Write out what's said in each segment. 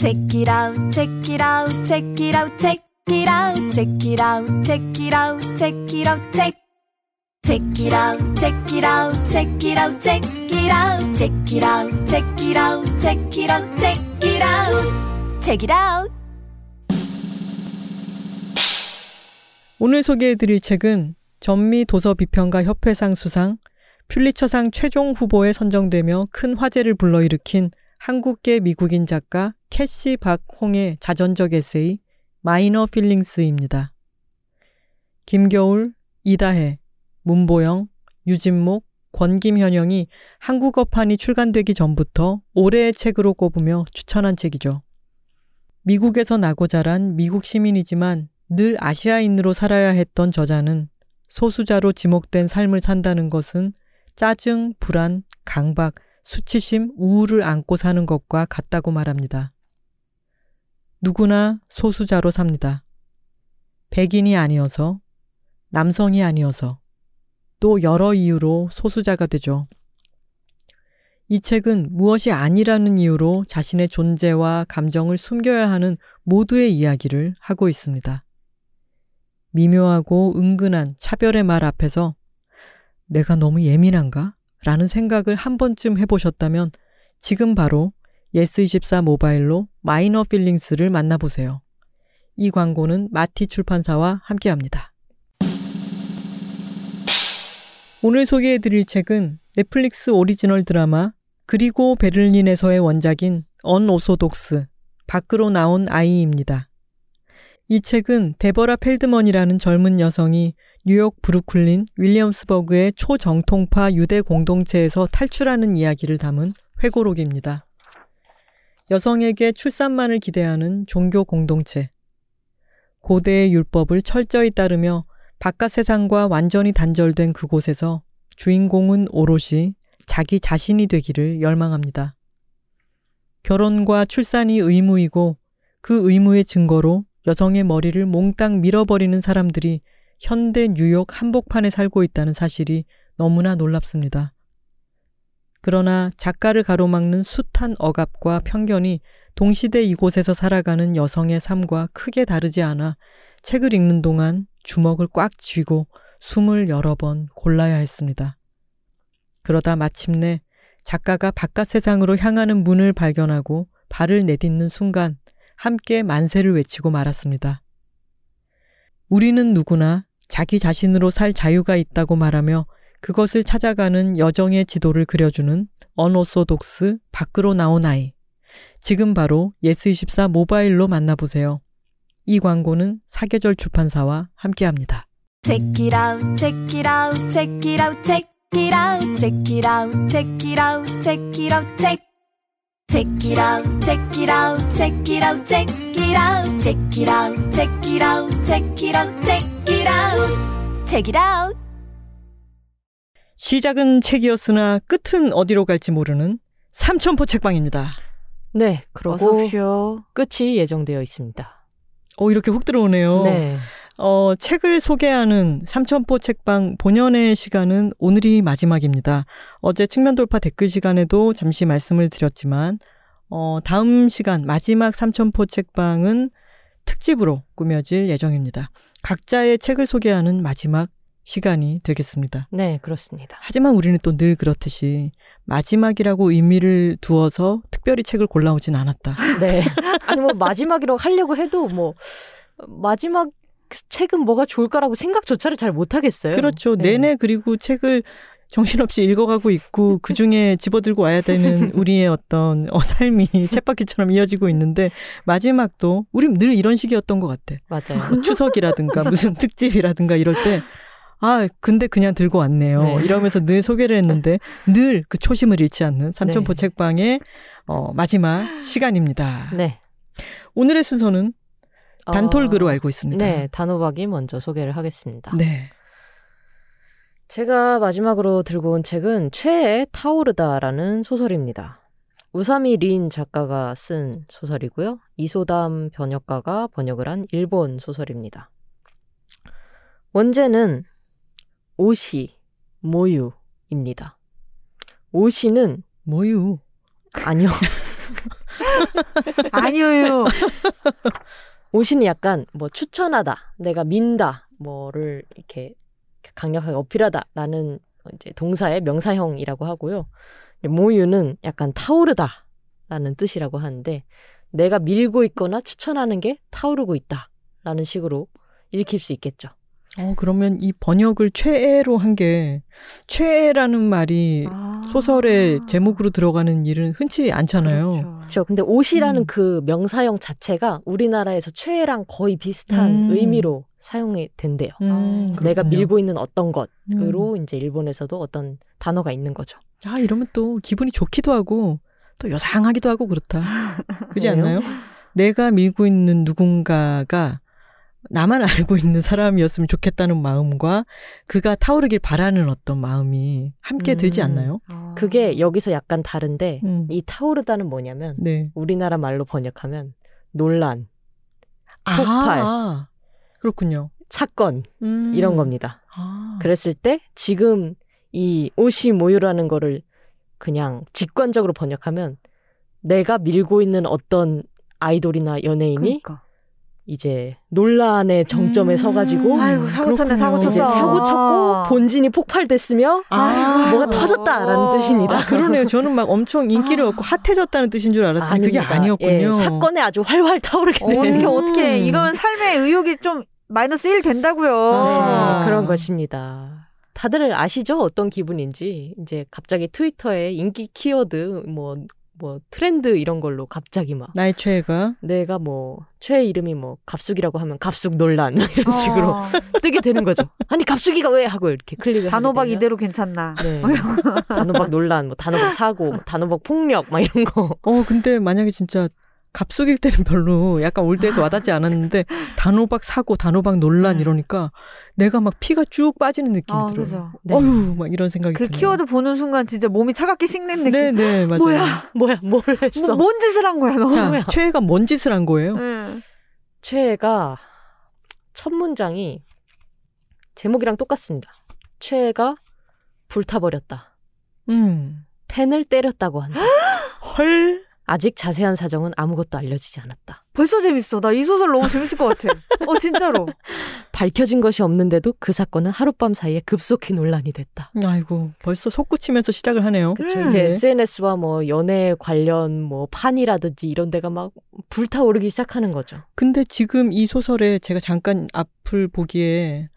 Check it out, check it out, check it out, check it out, check it out, check it out, check it out, check. Check it out, check it out, check it out, check it out, check it out, check it out, check it out, check it out, check it out. 오늘 소개해드릴 책은 전미 도서 비평가 협회상 수상, 퓰리처상 최종 후보에 선정되며 큰 화제를 불러일으킨 한국계 미국인 작가 캐시 박홍의 자전적 에세이 Minor Feelings입니다. 김겨울, 이다혜, 문보영, 유진목, 권김현영이 한국어판이 출간되기 전부터 올해의 책으로 꼽으며 추천한 책이죠. 미국에서 나고 자란 미국 시민이지만 늘 아시아인으로 살아야 했던 저자는 소수자로 지목된 삶을 산다는 것은 짜증, 불안, 강박, 수치심, 우울을 안고 사는 것과 같다고 말합니다. 누구나 소수자로 삽니다. 백인이 아니어서, 남성이 아니어서, 또 여러 이유로 소수자가 되죠. 이 책은 무엇이 아니라는 이유로 자신의 존재와 감정을 숨겨야 하는 모두의 이야기를 하고 있습니다. 미묘하고 은근한 차별의 말 앞에서 내가 너무 예민한가? 라는 생각을 한 번쯤 해보셨다면 지금 바로 예스24 모바일로 Minor Feelings를 만나보세요. 이 광고는 마티 출판사와 함께합니다. 오늘 소개해드릴 책은 넷플릭스 오리지널 드라마 그리고 베를린에서의 원작인 Unorthodox 밖으로 나온 아이입니다. 이 책은 데버라 펠드먼이라는 젊은 여성이 뉴욕 브루클린 윌리엄스버그의 초정통파 유대 공동체에서 탈출하는 이야기를 담은 회고록입니다. 여성에게 출산만을 기대하는 종교 공동체. 고대의 율법을 철저히 따르며 바깥 세상과 완전히 단절된 그곳에서 주인공은 오롯이 자기 자신이 되기를 열망합니다. 결혼과 출산이 의무이고 그 의무의 증거로 여성의 머리를 몽땅 밀어버리는 사람들이 현대 뉴욕 한복판에 살고 있다는 사실이 너무나 놀랍습니다. 그러나 작가를 가로막는 숱한 억압과 편견이 동시대 이곳에서 살아가는 여성의 삶과 크게 다르지 않아 책을 읽는 동안 주먹을 꽉 쥐고 숨을 여러 번 골라야 했습니다. 그러다 마침내 작가가 바깥 세상으로 향하는 문을 발견하고 발을 내딛는 순간 함께 만세를 외치고 말았습니다. 우리는 누구나 자기 자신으로 살 자유가 있다고 말하며 그것을 찾아가는 여정의 지도를 그려주는 Unorthodox 밖으로 나온 아이. 지금 바로 예스24 모바일로 만나보세요. 이 광고는 사계절 출판사와 함께합니다. Check it out, check it out, check it out, check it out, check it out, check it out, check it out, check. Check it out, check it out, check it out, check it out, check it out, check it out, check it out, check it out, check it out. 시작은 책이었으나 끝은 어디로 갈지 모르는 삼천포 책방입니다. 네, 그러고. 끝이 예정되어 있습니다. 오, 이렇게 훅 들어오네요. 네. 어, 책을 소개하는 삼천포 책방 본연의 시간은 오늘이 마지막입니다. 어제 측면 돌파 댓글 시간에도 잠시 말씀을 드렸지만, 어, 다음 시간 마지막 삼천포 책방은 특집으로 꾸며질 예정입니다. 각자의 책을 소개하는 마지막 시간이 되겠습니다. 네, 그렇습니다. 하지만 우리는 또 늘 그렇듯이 마지막이라고 의미를 두어서 특별히 책을 골라오진 않았다. 네. 아니 뭐 마지막이라고 하려고 해도 뭐 마지막 책은 뭐가 좋을까라고 생각조차를 잘 못하겠어요. 그렇죠. 네. 내내 그리고 책을 정신없이 읽어가고 있고 그 중에 집어들고 와야 되는 우리의 어떤 어, 삶이 쳇바퀴처럼 이어지고 있는데 마지막도 우리 늘 이런 식이었던 것 같아. 맞아요. 뭐 추석이라든가 무슨 특집이라든가 이럴 때 아, 근데 그냥 들고 왔네요. 네. 이러면서 늘 소개를 했는데 늘 그 초심을 잃지 않는 삼천포 네. 책방의 어, 마지막 시간입니다. 네. 오늘의 순서는 어, 단톨그로 알고 있습니다. 네, 단호박이 먼저 소개를 하겠습니다. 네. 제가 마지막으로 들고 온 책은 최애 타오르다라는 소설입니다. 우사미 린 작가가 쓴 소설이고요. 이소담 번역가가 번역을 한 일본 소설입니다. 원제는 오시, 모유입니다. 오시는 뭐유? 아니요. 아니에요. 오신이 약간 뭐 추천하다, 내가 민다, 뭐를 이렇게 강력하게 어필하다라는 이제 동사의 명사형이라고 하고요. 모유는 약간 타오르다라는 뜻이라고 하는데 내가 밀고 있거나 추천하는 게 타오르고 있다라는 식으로 읽힐 수 있겠죠. 어, 그러면 이 번역을 최애로 한 게 최애라는 말이 아. 소설의 제목으로 들어가는 일은 흔치 않잖아요. 그렇죠. 그렇죠. 근데 옷이라는 음. 그 명사형 자체가 우리나라에서 최애랑 거의 비슷한 음. 의미로 사용이 된대요. 음, 내가 그렇군요. 밀고 있는 어떤 음. 것으로 이제 일본에서도 어떤 단어가 있는 거죠. 아, 이러면 또 기분이 좋기도 하고 또 여상하기도 하고 그렇다. 그지 왜요? 않나요? 내가 밀고 있는 누군가가 나만 알고 있는 사람이었으면 좋겠다는 마음과 그가 타오르길 바라는 어떤 마음이 함께 음. 들지 않나요? 아. 그게 여기서 약간 다른데 음. 이 타오르다는 뭐냐면 네. 우리나라 말로 번역하면 논란, 폭발. 아, 그렇군요. 사건 음. 이런 겁니다. 아. 그랬을 때 지금 이 옷이 모유라는 거를 그냥 직관적으로 번역하면 내가 밀고 있는 어떤 아이돌이나 연예인이 그러니까. 이제 논란의 정점에 음. 서가지고 아이고 사고 쳤네 사고 그렇군요. 쳤어. 이제 사고 쳤고 본진이 폭발됐으며 아, 뭐가 터졌다라는 뜻입니다. 아, 그러네요. 저는 막 엄청 인기를 얻고 핫해졌다는 뜻인 줄 알았더니 그게 아닙니다. 아니었군요. 예, 사건에 아주 활활 타오르게 어, 되는 어떻게 음. 어떻게 이런 삶의 의욕이 좀 마이너스 1 된다고요. 아. 네, 그런 것입니다. 다들 아시죠? 어떤 기분인지. 이제 갑자기 트위터에 인기 키워드, 뭐, 뭐, 트렌드 이런 걸로 갑자기 막, 나의 최애가 내가 뭐, 최애 이름이 뭐, 갑숙이라고 하면 갑숙 논란, 이런 어, 식으로 뜨게 되는 거죠. 아니, 갑숙이가 왜? 하고 이렇게 클릭을 단호박 이대로 괜찮나? 네. 단호박 논란, 뭐, 단호박 사고, 뭐 단호박 폭력, 막 이런 거. 어 근데 만약에 진짜 갑숙일 때는 별로 약간 올드해서 와닿지 않았는데 단호박 사고 단호박 논란 음. 이러니까 내가 막 피가 쭉 빠지는 느낌이 아, 들어요. 그죠. 네. 어휴 막 이런 생각이 그 드네요. 키워드 보는 순간 진짜 몸이 차갑게 식는 느낌. 네네 맞아요. 뭐야? 뭐야, 뭘 했어? 뭐, 뭔 짓을 한 거야 너? 자? 최애가 뭔 짓을 한 거예요? 응. 최애가 첫 문장이 제목이랑 똑같습니다. 최애가 불타버렸다. 음. 펜을 때렸다고 한다. 헐. 아직 자세한 사정은 아무것도 알려지지 않았다. 벌써 재밌어. 나 이 소설 너무 재밌을 것 같아. 어 진짜로. 밝혀진 것이 없는데도 그 사건은 하룻밤 사이에 급속히 논란이 됐다. 아이고 벌써 속구치면서 시작을 하네요. 그쵸. 음. 이제 네. SNS와 뭐 연애 관련 뭐 판이라든지 이런 데가 막 불타오르기 시작하는 거죠. 근데 지금 이 소설에 제가 잠깐 앞을 보기에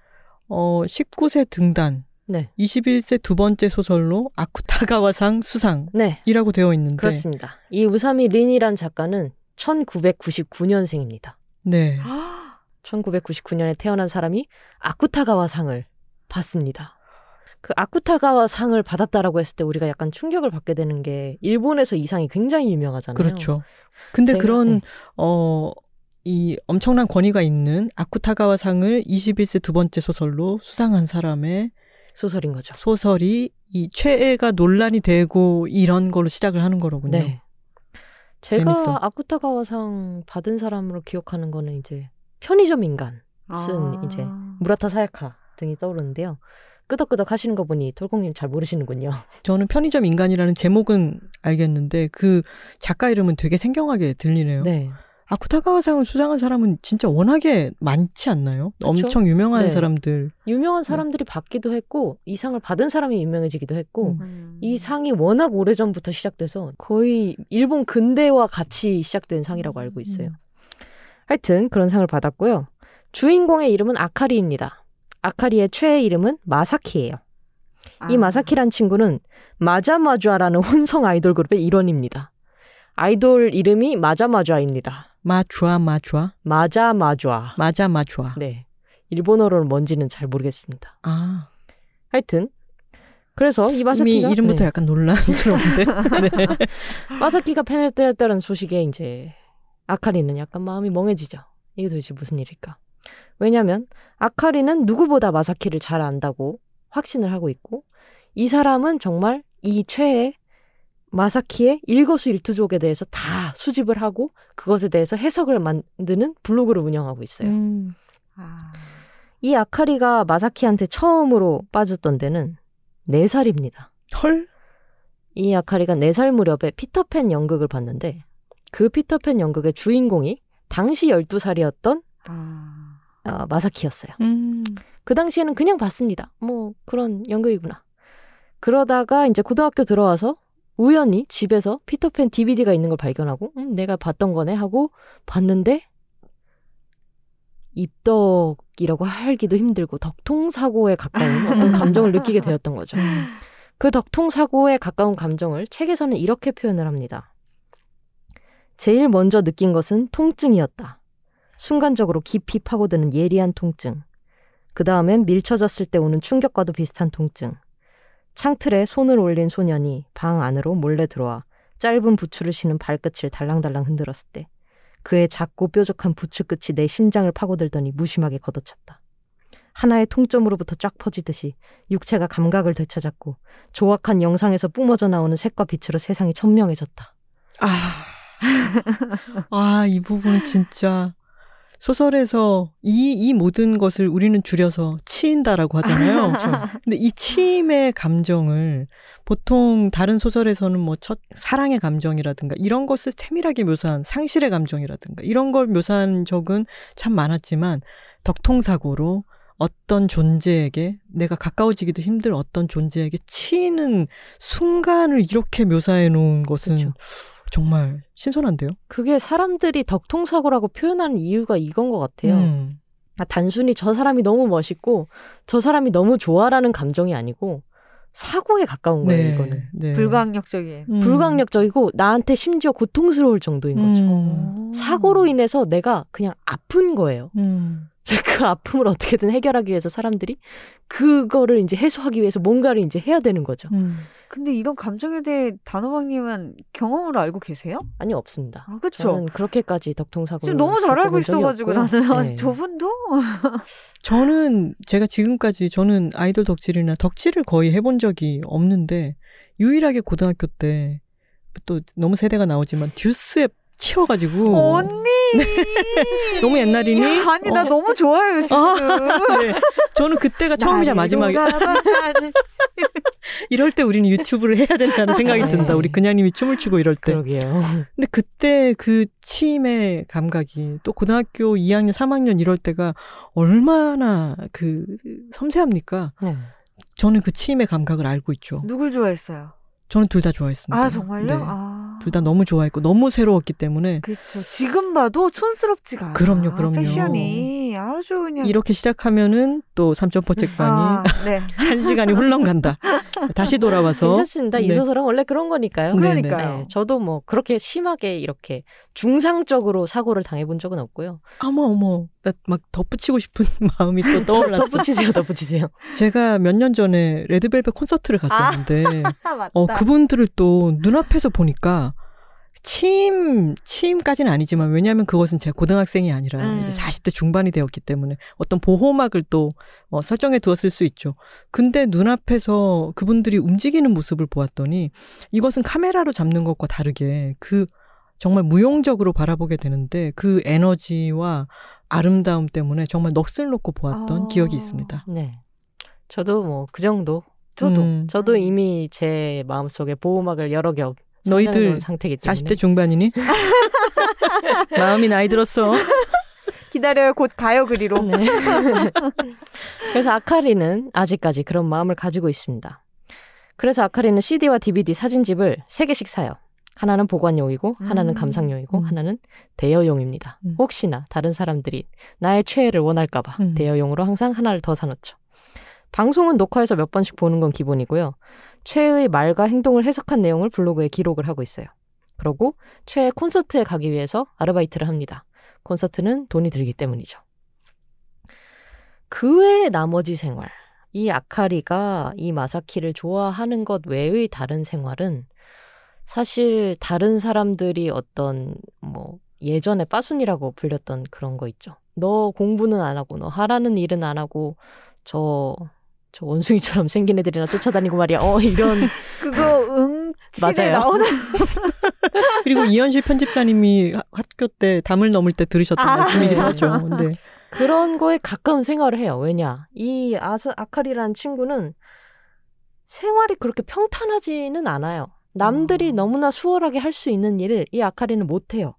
어 19세 등단, 네. 21세 두 번째 소설로 아쿠타가와상 수상이라고 네. 되어 있는데 그렇습니다. 이 우사미 린이란 작가는 1999년생입니다. 네. 1999년에 태어난 사람이 아쿠타가와 상을 받습니다. 그 아쿠타가와 상을 받았다라고 했을 때 우리가 약간 충격을 받게 되는 게 일본에서 이 상이 굉장히 유명하잖아요. 그렇죠. 근데 제가- 그런 네. 어, 이 엄청난 권위가 있는 아쿠타가와 상을 21세 두 번째 소설로 수상한 사람의 소설인 거죠. 소설이 이 최애가 논란이 되고 이런 걸로 시작을 하는 거로군요. 네. 제가 재밌어. 아쿠타가와 상 받은 사람으로 기억하는 거는 이제 편의점 인간 쓴 아. 이제 무라타 사야카 등이 떠오르는데요. 끄덕끄덕 하시는 거 보니 톨콩님 잘 모르시는군요. 저는 편의점 인간이라는 제목은 알겠는데 그 작가 이름은 되게 생경하게 들리네요. 네. 아쿠타가와상을 수상한 사람은 진짜 워낙에 많지 않나요? 그쵸? 엄청 유명한 네. 사람들. 유명한 사람들이 받기도 했고 이 상을 받은 사람이 유명해지기도 했고 음. 음. 이 상이 워낙 오래전부터 시작돼서 거의 일본 근대와 같이 시작된 상이라고 알고 있어요. 음. 하여튼 그런 상을 받았고요. 주인공의 이름은 아카리입니다. 아카리의 최애 이름은 마사키예요. 이 아. 마사키란 친구는 마자마좌라는 혼성 아이돌 그룹의 일원입니다. 아이돌 이름이 마자마좌입니다. 마주아 마주아 마자 마좌. 마자 마주아. 네. 일본어로는 뭔지는 잘 모르겠습니다. 아 하여튼 그래서 이 마사키가 이름부터 네. 약간 논란스러운데. 네. 마사키가 펜을 때렸다는 소식에 이제 아카리는 약간 마음이 멍해지죠. 이게 도대체 무슨 일일까? 왜냐하면 아카리는 누구보다 마사키를 잘 안다고 확신을 하고 있고 이 사람은 정말 이 최애 마사키의 일거수일투족에 대해서 다 수집을 하고 그것에 대해서 해석을 만드는 블로그를 운영하고 있어요. 음. 아. 이 아카리가 마사키한테 처음으로 빠졌던 데는 4살입니다. 헐. 이 아카리가 4살 무렵에 피터팬 연극을 봤는데 그 피터팬 연극의 주인공이 당시 12살이었던 아. 어, 마사키였어요. 음. 그 당시에는 그냥 봤습니다. 뭐 그런 연극이구나. 그러다가 이제 고등학교 들어와서 우연히 집에서 피터팬 DVD가 있는 걸 발견하고 음, 내가 봤던 거네 하고 봤는데 입덕이라고 하기도 힘들고 덕통사고에 가까운 어떤 감정을 느끼게 되었던 거죠. 그 덕통사고에 가까운 감정을 책에서는 이렇게 표현을 합니다. 제일 먼저 느낀 것은 통증이었다. 순간적으로 깊이 파고드는 예리한 통증. 그 다음엔 밀쳐졌을 때 오는 충격과도 비슷한 통증. 창틀에 손을 올린 소년이 방 안으로 몰래 들어와 짧은 부츠를 신은 발끝을 달랑달랑 흔들었을 때 그의 작고 뾰족한 부츠 끝이 내 심장을 파고들더니 무심하게 걷어찼다. 하나의 통점으로부터 쫙 퍼지듯이 육체가 감각을 되찾았고 조악한 영상에서 뿜어져 나오는 색과 빛으로 세상이 천명해졌다. 아. 아, 이 부분 진짜 소설에서 이, 이 모든 것을 우리는 줄여서 치인다라고 하잖아요. 근데 이 치임의 감정을 보통 다른 소설에서는 뭐 첫 사랑의 감정이라든가 이런 것을 세밀하게 묘사한 상실의 감정이라든가 이런 걸 묘사한 적은 참 많았지만 덕통사고로 어떤 존재에게 내가 가까워지기도 힘들 어떤 존재에게 치이는 순간을 이렇게 묘사해 놓은 것은 그렇죠. 정말 신선한데요. 그게 사람들이 덕통사고라고 표현하는 이유가 이건 것 같아요. 음. 아, 단순히 저 사람이 너무 멋있고 저 사람이 너무 좋아라는 감정이 아니고 사고에 가까운 거예요, 이거는. 네. 불가항력적인. 음. 불강력적이고 나한테 심지어 고통스러울 정도인 거죠. 음. 사고로 인해서 내가 그냥 아픈 거예요. 음. 그 아픔을 어떻게든 해결하기 위해서 사람들이 그거를 이제 해소하기 위해서 뭔가를 이제 해야 되는 거죠. 음. 근데 이런 감정에 대해 단호박님은 경험으로 알고 계세요? 아니 없습니다. 아, 그쵸. 저는 그렇게까지 덕통사고 지금 너무 잘 알고 있어가지고 나는 네. 저분도 저는 제가 지금까지 저는 아이돌 덕질이나 덕질을 거의 해본 적이 없는데 유일하게 고등학교 때 또 너무 세대가 나오지만 듀스에 치여가지고 언니 너무 옛날이니? 아니 나 어. 너무 좋아요 지금. 네. 저는 그때가 처음이자 마지막이 이럴 때 우리는 유튜브를 해야 된다는 생각이 네. 든다. 우리 그냥님이 춤을 추고 이럴 때. 그러게요. 근데 그때 그 치임의 감각이 또 고등학교 2학년, 3학년 이럴 때가 얼마나 그 섬세합니까? 네. 저는 그 치임의 감각을 알고 있죠. 누굴 좋아했어요? 저는 둘 다 좋아했습니다. 아 정말요? 네. 아. 둘 다 너무 좋아했고 너무 새로웠기 때문에 그렇죠. 지금 봐도 촌스럽지가 않아. 그럼요, 그럼요. 패션이 아주 그냥 이렇게 시작하면은 또 삼점포 책방이 아, 네. 한 시간이 훌렁 간다. 다시 돌아와서 괜찮습니다. 이 네. 소설은 원래 그런 거니까요. 네, 그러니까요. 네, 저도 뭐 그렇게 심하게 이렇게 중상적으로 사고를 당해본 적은 없고요. 어머 어머 나 막 덧붙이고 싶은 마음이 또 떠올랐어. 덧붙이세요, 덧붙이세요. 제가 몇 년 전에 레드벨벳 콘서트를 갔었는데 아 맞다. 어 그분들을 또 눈앞에서 보니까 취임 취임까지는 아니지만 왜냐하면 그것은 제 고등학생이 아니라 음. 이제 40대 중반이 되었기 때문에 어떤 보호막을 또 어, 설정해 두었을 수 있죠. 근데 눈앞에서 그분들이 움직이는 모습을 보았더니 이것은 카메라로 잡는 것과 다르게 그 정말 무용적으로 바라보게 되는데 그 에너지와 아름다움 때문에 정말 넋을 놓고 보았던 아. 기억이 있습니다. 네. 저도 뭐 그 정도. 저도 음. 저도 이미 제 마음속에 보호막을 여러 겹 너희들 상태이기 때문에 40대 중반이니? 마음이 나이 들었어. 기다려요. 곧 가요 그리로. 네. 그래서 아카리는 아직까지 그런 마음을 가지고 있습니다. 그래서 아카리는 CD와 DVD 사진집을 세 개씩 사요. 하나는 보관용이고, 하나는 음. 감상용이고, 음. 하나는 대여용입니다. 음. 혹시나 다른 사람들이 나의 최애를 원할까봐 음. 대여용으로 항상 하나를 더 사놓죠. 방송은 녹화해서 몇 번씩 보는 건 기본이고요. 최애의 말과 행동을 해석한 내용을 블로그에 기록을 하고 있어요. 그러고 최애 콘서트에 가기 위해서 아르바이트를 합니다. 콘서트는 돈이 들기 때문이죠. 그 외의 나머지 생활, 이 아카리가 이 마사키를 좋아하는 것 외의 다른 생활은 사실 다른 사람들이 어떤 뭐 예전에 빠순이라고 불렸던 그런 거 있죠. 너 공부는 안 하고 너 하라는 일은 안 하고 저 저 원숭이처럼 생긴 애들이나 쫓아다니고 말이야. 어 이런 그거 응치에 맞아요. 나오는 그리고 이현실 편집자님이 하- 학교 때 담을 넘을 때 들으셨던 아. 말씀이기도 네. 하죠. 네. 그런 거에 가까운 생활을 해요. 왜냐? 이 아스, 아카리라는 친구는 생활이 그렇게 평탄하지는 않아요. 남들이 어. 너무나 수월하게 할 수 있는 일을 이 아카리는 못해요.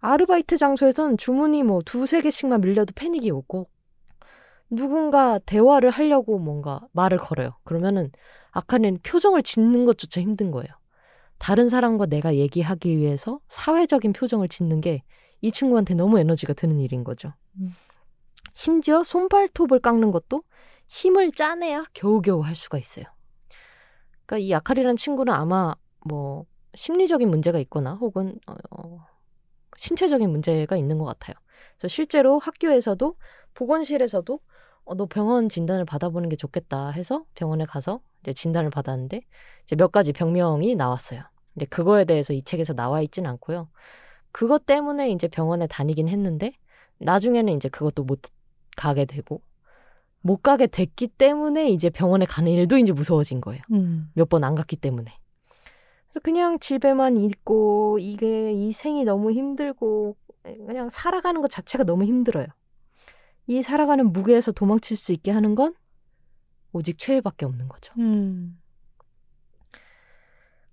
아르바이트 장소에선 주문이 뭐 두세 개씩만 밀려도 패닉이 오고 누군가 대화를 하려고 뭔가 말을 걸어요. 그러면은 아카리는 표정을 짓는 것조차 힘든 거예요. 다른 사람과 내가 얘기하기 위해서 사회적인 표정을 짓는 게 이 친구한테 너무 에너지가 드는 일인 거죠. 음. 심지어 손발톱을 깎는 것도 힘을 짜내야 겨우겨우 할 수가 있어요. 그러니까 이 아카리라는 친구는 아마 뭐 심리적인 문제가 있거나 혹은 어, 신체적인 문제가 있는 것 같아요. 그래서 실제로 학교에서도 보건실에서도 어, 너 병원 진단을 받아보는 게 좋겠다 해서 병원에 가서 이제 진단을 받았는데 이제 몇 가지 병명이 나왔어요. 근데 그거에 대해서 이 책에서 나와 있진 않고요. 그것 때문에 이제 병원에 다니긴 했는데 나중에는 이제 그것도 못 가게 되고 못 가게 됐기 때문에 이제 병원에 가는 일도 이제 무서워진 거예요. 음. 몇번 안 갔기 때문에. 그래서 그냥 집에만 있고 이게 이 생이 너무 힘들고 그냥 살아가는 것 자체가 너무 힘들어요. 이 살아가는 무게에서 도망칠 수 있게 하는 건 오직 최애밖에 없는 거죠. 음.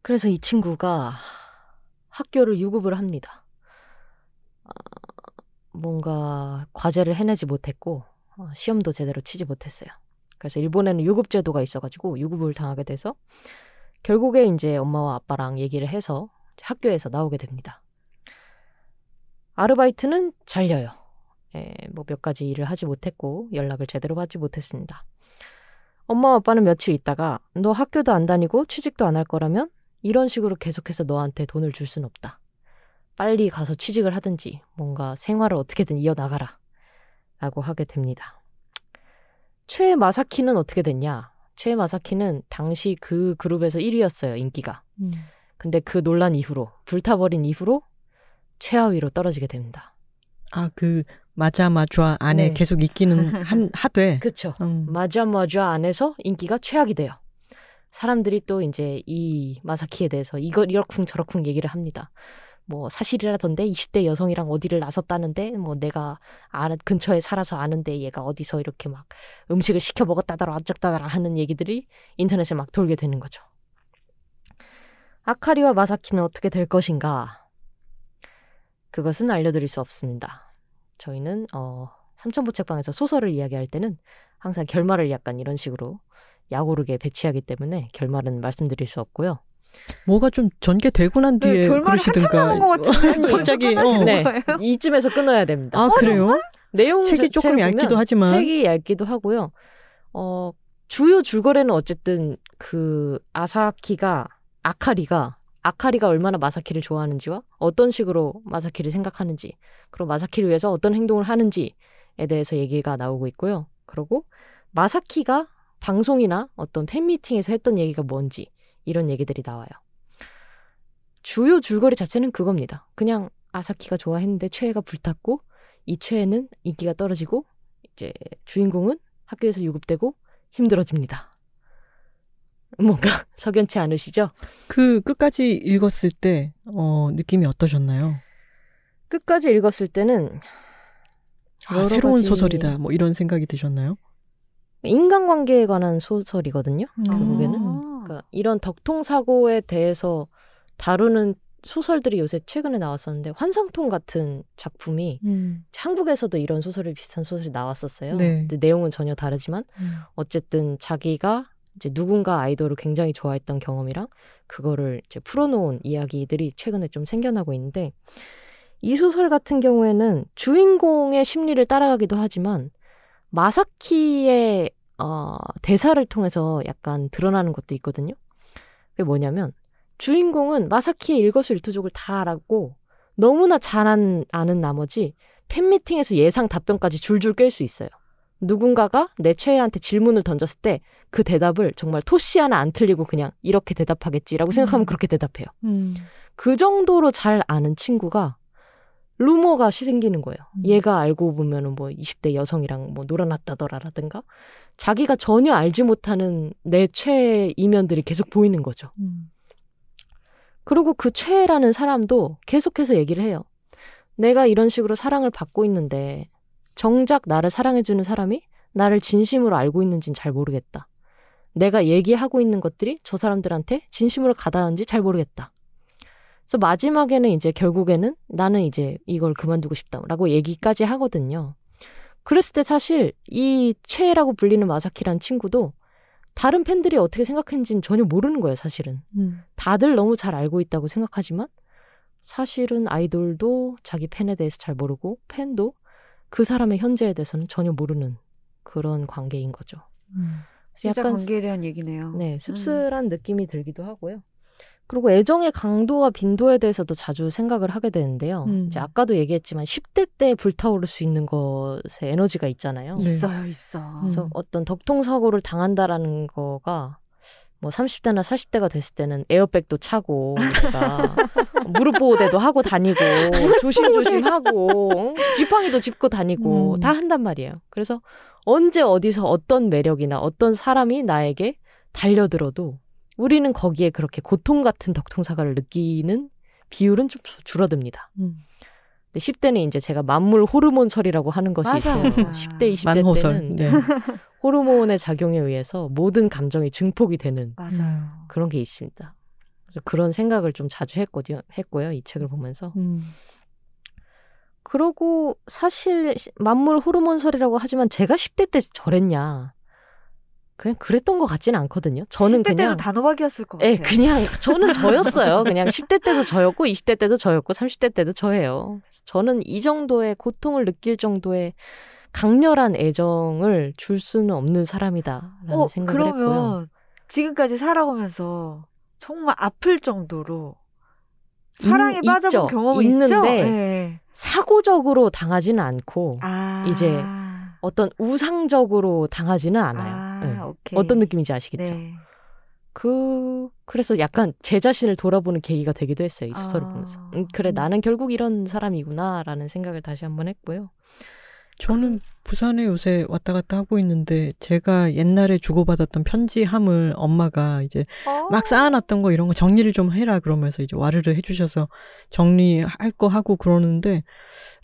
그래서 이 친구가 학교를 유급을 합니다. 아, 뭔가 과제를 해내지 못했고 어, 시험도 제대로 치지 못했어요. 그래서 일본에는 유급 제도가 있어가지고 유급을 당하게 돼서 결국에 이제 엄마와 아빠랑 얘기를 해서 학교에서 나오게 됩니다. 아르바이트는 잘려요. 예, 뭐몇 가지 일을 하지 못했고 연락을 제대로 받지 못했습니다. 엄마 아빠는 며칠 있다가 너 학교도 안 다니고 취직도 안 할 거라면 이런 식으로 계속해서 너한테 돈을 줄 순 없다. 빨리 가서 취직을 하든지 뭔가 생활을 어떻게든 이어나가라. 라고 하게 됩니다. 최 마사키는 어떻게 됐냐? 최 마사키는 당시 그 그룹에서 1위였어요, 인기가. 음. 근데 그 논란 이후로, 불타버린 이후로 최하위로 떨어지게 됩니다. 아, 그 맞아 맞아 안에 네. 계속 있기는 한 하되. 그쵸. 음. 맞아 맞아 안에서 인기가 최악이 돼요. 사람들이 또 이제 이 마사키에 대해서 이걸 이렇쿵 저렇쿵 얘기를 합니다. 뭐 사실이라던데 20대 여성이랑 어디를 나섰다는데 뭐 내가 아, 근처에 살아서 아는데 얘가 어디서 이렇게 막 음식을 시켜 먹었다더라 어쩌다더라 하는 얘기들이 인터넷에 막 돌게 되는 거죠. 아카리와 마사키는 어떻게 될 것인가? 그것은 알려드릴 수 없습니다. 저희는 어, 삼천부 책방에서 소설을 이야기할 때는 항상 결말을 약간 이런 식으로 야고르게 배치하기 때문에 결말은 말씀드릴 수 없고요. 뭐가 좀 전개되고 난 뒤에 네, 결말이 한참 그러시든가. 남은 것 같은데 갑자기, 어. 네? 이쯤에서 끊어야 됩니다. 아, 그래요? 내용 책이 조금 얇기도 하지만. 책이 얇기도 하고요. 어, 주요 줄거리는 어쨌든 그 아사키가 아카리가 아카리가 얼마나 마사키를 좋아하는지와 어떤 식으로 마사키를 생각하는지 그리고 마사키를 위해서 어떤 행동을 하는지에 대해서 얘기가 나오고 있고요. 그리고 마사키가 방송이나 어떤 팬미팅에서 했던 얘기가 뭔지 이런 얘기들이 나와요. 주요 줄거리 자체는 그겁니다. 그냥 아사키가 좋아했는데 최애가 불탔고 이 최애는 인기가 떨어지고 이제 주인공은 학교에서 유급되고 힘들어집니다. 뭔가 석연치 않으시죠? 그 끝까지 읽었을 때 어, 느낌이 어떠셨나요? 끝까지 읽었을 때는 아, 새로운 가지- 소설이다. 뭐 이런 생각이 드셨나요? 인간관계에 관한 소설이거든요. 결국에는 아. 그러니까 이런 덕통 사고에 대해서 다루는 소설들이 요새 최근에 나왔었는데 환상통 같은 작품이 음. 한국에서도 이런 소설이 비슷한 소설이 나왔었어요. 네. 근데 내용은 전혀 다르지만 음. 어쨌든 자기가 이제 누군가 아이돌을 굉장히 좋아했던 경험이랑 그거를 이제 풀어놓은 이야기들이 최근에 좀 생겨나고 있는데 이 소설 같은 경우에는 주인공의 심리를 따라가기도 하지만 마사키의 어, 대사를 통해서 약간 드러나는 것도 있거든요. 그게 뭐냐면 주인공은 마사키의 일거수일투족을 다 알았고 너무나 잘 안- 아는 나머지 팬미팅에서 예상 답변까지 줄줄 깰 수 있어요. 누군가가 내 최애한테 질문을 던졌을 때 그 대답을 정말 토시 하나 안 틀리고 그냥 이렇게 대답하겠지라고 생각하면 음. 그렇게 대답해요. 음. 그 정도로 잘 아는 친구가 루머가 생기는 거예요. 음. 얘가 알고 보면은 뭐 20대 여성이랑 뭐 놀아났다더라라든가 자기가 전혀 알지 못하는 내 최애 이면들이 계속 보이는 거죠. 음. 그리고 그 최애라는 사람도 계속해서 얘기를 해요. 내가 이런 식으로 사랑을 받고 있는데 정작 나를 사랑해주는 사람이 나를 진심으로 알고 있는지는 잘 모르겠다. 내가 얘기하고 있는 것들이 저 사람들한테 진심으로 가닿은지 잘 모르겠다. 그래서 마지막에는 이제 결국에는 나는 이제 이걸 그만두고 싶다라고 얘기까지 하거든요. 그랬을 때 사실 이 최애라고 불리는 마사키란 친구도 다른 팬들이 어떻게 생각했는지는 전혀 모르는 거예요, 사실은. 음. 다들 너무 잘 알고 있다고 생각하지만 사실은 아이돌도 자기 팬에 대해서 잘 모르고 팬도 그 사람의 현재에 대해서는 전혀 모르는 그런 관계인 거죠. 음. 진짜 관계에 대한 얘기네요. 네, 씁쓸한 느낌이 들기도 하고요. 그리고 애정의 강도와 빈도에 대해서도 자주 생각을 하게 되는데요. 음. 이제 아까도 얘기했지만 10대 때 불타오를 수 있는 것에 에너지가 있잖아요. 네. 있어요, 있어. 그래서 음. 어떤 덕통사고를 당한다라는 거가 뭐 30대나 40대가 됐을 때는 에어백도 차고 내가 무릎 보호대도 하고 다니고 조심조심 하고 지팡이도 짚고 다니고 음. 다 한단 말이에요. 그래서 언제 어디서 어떤 매력이나 어떤 사람이 나에게 달려들어도 우리는 거기에 그렇게 고통 같은 덕통사고를 느끼는 비율은 좀 줄- 줄어듭니다. 음. 근데 10대는 이제 제가 만물 호르몬설이라고 하는 것이 맞아, 있어요. 맞아. 10대, 20대 만호설. 때는 네. 호르몬의 작용에 의해서 모든 감정이 증폭이 되는 맞아요. 그런 게 있습니다. 그래서 그런 생각을 좀 자주 했거든요. 했고요. 이 책을 보면서. 음. 그러고 사실 시- 만물 호르몬설이라고 하지만 제가 10대 때 저랬냐. 그냥 그랬던 것 같지는 않거든요. 저는 10대 때도 그냥 단호박이었을 것 같아요. 예, 그냥 저는 저였어요. 그냥 10대 때도 저였고 20대 때도 저였고 30대 때도 저예요. 저는 이 정도의 고통을 느낄 정도의 강렬한 애정을 줄 수는 없는 사람이다라는 어, 생각을 그러면 했고요. 지금까지 살아오면서 정말 아플 정도로 사랑에 있- 빠져본 있죠. 경험은 있는데? 네. 사고적으로 당하지는 않고 아, 이제 어떤 우상적으로 당하지는 않아요. 아, 네. 오케이. 어떤 느낌인지 아시겠죠? 네. 그 그래서 약간 제 자신을 돌아보는 계기가 되기도 했어요. 이 소설을 아. 보면서. 음, 그래 나는 결국 이런 사람이구나라는 생각을 다시 한번 했고요. 저는 부산에 요새 왔다 갔다 하고 있는데 제가 옛날에 주고받았던 편지함을 엄마가 이제 어. 막 쌓아놨던 거 이런 거 정리를 좀 해라 그러면서 이제 와르르 해주셔서 정리할 거 하고 그러는데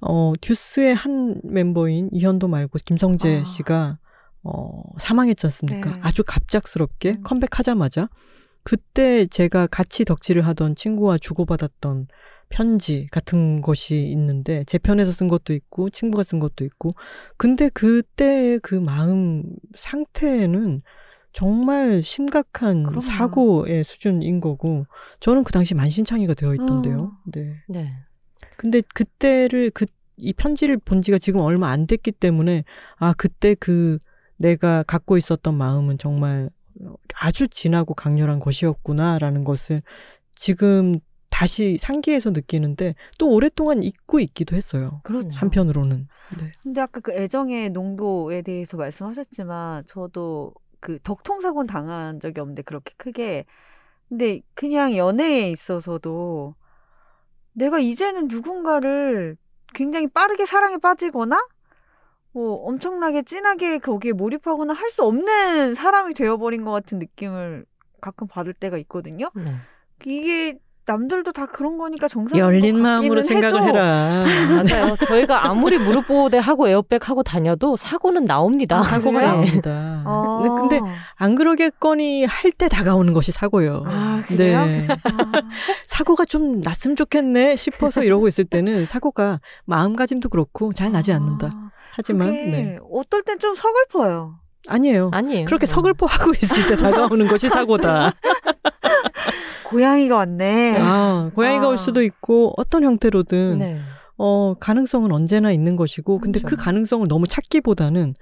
어 듀스의 한 멤버인 이현도 말고 김성재 아. 씨가 어 사망했지 않습니까? 네. 아주 갑작스럽게 음. 컴백하자마자 그때 제가 같이 덕질을 하던 친구와 주고받았던 편지 같은 것이 있는데 제 편에서 쓴 것도 있고 친구가 쓴 것도 있고 근데 그때의 그 마음 상태는 정말 심각한 그럼요. 사고의 수준인 거고 저는 그 당시 만신창이가 되어 있던데요. 어. 네. 네. 근데 그때를 그 이 편지를 본 지가 지금 얼마 안 됐기 때문에 아 그때 그 내가 갖고 있었던 마음은 정말 아주 진하고 강렬한 것이었구나라는 것을 지금 다시 상기해서 느끼는데 또 오랫동안 잊고 있기도 했어요. 그렇죠. 한편으로는. 네. 근데 아까 그 애정의 농도에 대해서 말씀하셨지만 저도 그 덕통 사고는 당한 적이 없는데 그렇게 크게 근데 그냥 연애에 있어서도 내가 이제는 누군가를 굉장히 빠르게 사랑에 빠지거나 뭐 엄청나게 진하게 거기에 몰입하거나 할 수 없는 사람이 되어버린 것 같은 느낌을 가끔 받을 때가 있거든요. 네. 이게 남들도 다 그런 거니까 정상 열린 마음으로 생각을 해라. 맞아요. 저희가 아무리 무릎 보호대 하고 에어백 하고 다녀도 사고는 나옵니다. 아, 사고가 그래요? 나옵니다. 아, 네, 근데 안 그러겠거니 할 때 다가오는 것이 사고예요. 아, 그래요? 네. 아. 사고가 좀 났으면 좋겠네 싶어서 이러고 있을 때는 사고가 마음가짐도 그렇고 잘 나지 않는다. 아, 하지만 그게 네. 어떨 땐 좀 서글퍼요. 아니에요. 아니에요. 그렇게 네. 서글퍼 하고 있을 때 다가오는 것이 사고다. 고양이가 왔네. 아, 고양이가 아. 올 수도 있고 어떤 형태로든 네. 어, 가능성은 언제나 있는 것이고 근데 그 그렇죠. 가능성을 너무 찾기보다는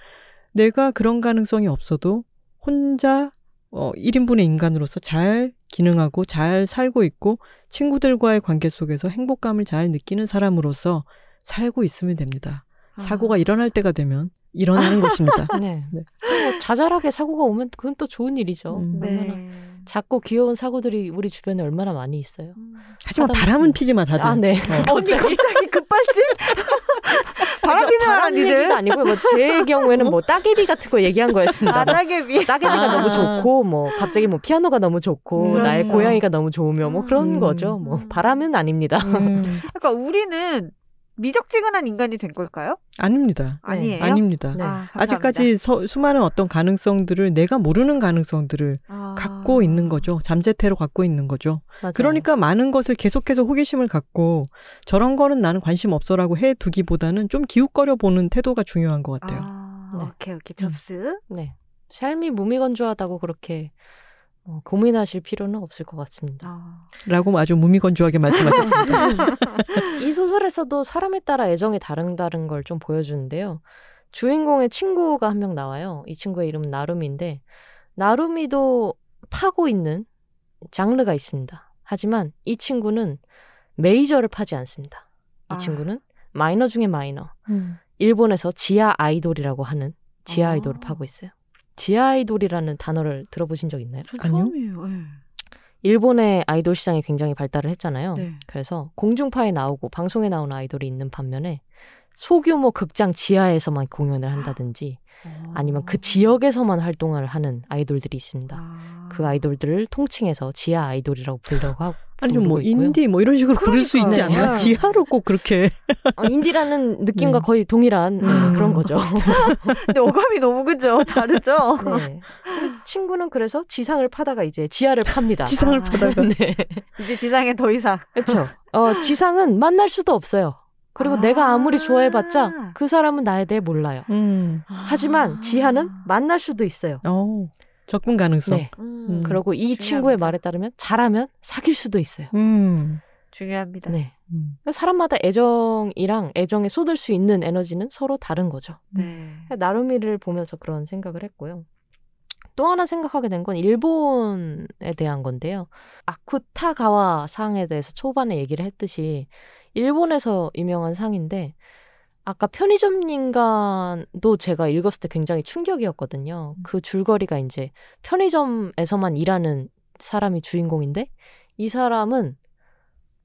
내가 그런 가능성이 없어도 혼자 어, 1인분의 인간으로서 잘 기능하고 잘 살고 있고 친구들과의 관계 속에서 행복감을 잘 느끼는 사람으로서 살고 있으면 됩니다. 사고가 아. 일어날 때가 되면 일어나는 것입니다. 네. 네. 뭐 자잘하게 사고가 오면 그건 또 좋은 일이죠. 음. 네. 작고 귀여운 사고들이 우리 주변에 얼마나 많이 있어요. 하지만 하다 바람은 피지 마 다들. 아, 네. 어. 언니 갑자기 급발진? 바람 바람 얘기가 니들. 아니고요. 뭐제 경우에는 뭐 따개비 같은 거 얘기한 거였습니다. 아, 따개비. 따개비가 아. 너무 좋고 뭐 갑자기 뭐 피아노가 너무 좋고 음, 나의 그렇죠. 고양이가 너무 좋으며 뭐 그런 음. 거죠. 뭐 음. 바람은 아닙니다. 음. 그러니까 우리는 미적지근한 인간이 된 걸까요? 아닙니다. 아니에요. 아닙니다. 네. 아, 서- 수많은 어떤 가능성들을 내가 모르는 가능성들을 아. 갖고 있는 거죠. 잠재태로 갖고 있는 거죠. 맞아요. 그러니까 많은 것을 계속해서 호기심을 갖고 저런 거는 나는 관심 없어라고 해 두기보다는 좀 기웃거려 보는 태도가 중요한 것 같아요. 아, 네. 오케이 오케이 접수. 네. 삶이 무미건조하다고 그렇게 어, 고민하실 필요는 없을 것 같습니다. 아. 라고 아주 무미건조하게 말씀하셨습니다. 이 소설에서도 사람에 따라 애정이 다른 다른 걸좀 보여주는데요. 주인공의 친구가 한 명 나와요. 이 친구의 이름은 나루미인데 나루미도 파고 있는 장르가 있습니다. 하지만 이 친구는 메이저를 파지 않습니다. 이 아. 친구는 마이너 중에 마이너. 일본에서 지하 아이돌이라고 하는 지하 아. 아이돌을 파고 있어요. 지하 아이돌이라는 단어를 들어보신 적 있나요? 처음이에요. 네. 일본의 아이돌 시장이 굉장히 발달을 했잖아요. 네. 그래서 공중파에 나오고 방송에 나오는 아이돌이 있는 반면에 소규모 극장 지하에서만 공연을 한다든지 아니면 그 지역에서만 활동을 하는 아이돌들이 있습니다. 아. 그 아이돌들을 통칭해서 지하 아이돌이라고 부르고 하고 아니 좀뭐 부르고 있고요. 인디 뭐 이런 식으로 부를 수 있지. 않나? 네. 지하로 꼭 그렇게 어, 인디라는 느낌과 네. 거의 동일한 네, 음. 그런 거죠. 근데 어감이 너무 그죠? 다르죠? 네. 그 친구는 그래서 지상을 파다가 이제 지하를 팝니다. 지상을 아. 파다가 네. 이제 지상에 더 이상. 그렇죠. 어, 지상은 만날 수도 없어요. 그리고 아. 내가 아무리 좋아해봤자 그 사람은 나에 대해 몰라요. 음. 하지만 지하는 만날 수도 있어요. 어. 접근 가능성. 네. 음, 그리고 이 중요합니다. 친구의 말에 따르면 잘하면 사귈 수도 있어요. 음. 중요합니다. 네. 음. 그러니까 사람마다 애정이랑 애정에 쏟을 수 있는 에너지는 서로 다른 거죠. 네. 나루미를 보면서 그런 생각을 했고요. 또 하나 생각하게 된 건 일본에 대한 건데요. 아쿠타가와 상에 대해서 초반에 얘기를 했듯이 일본에서 유명한 상인데 아까 편의점 인간도 제가 읽었을 때 굉장히 충격이었거든요. 그 줄거리가 이제 편의점에서만 일하는 사람이 주인공인데 이 사람은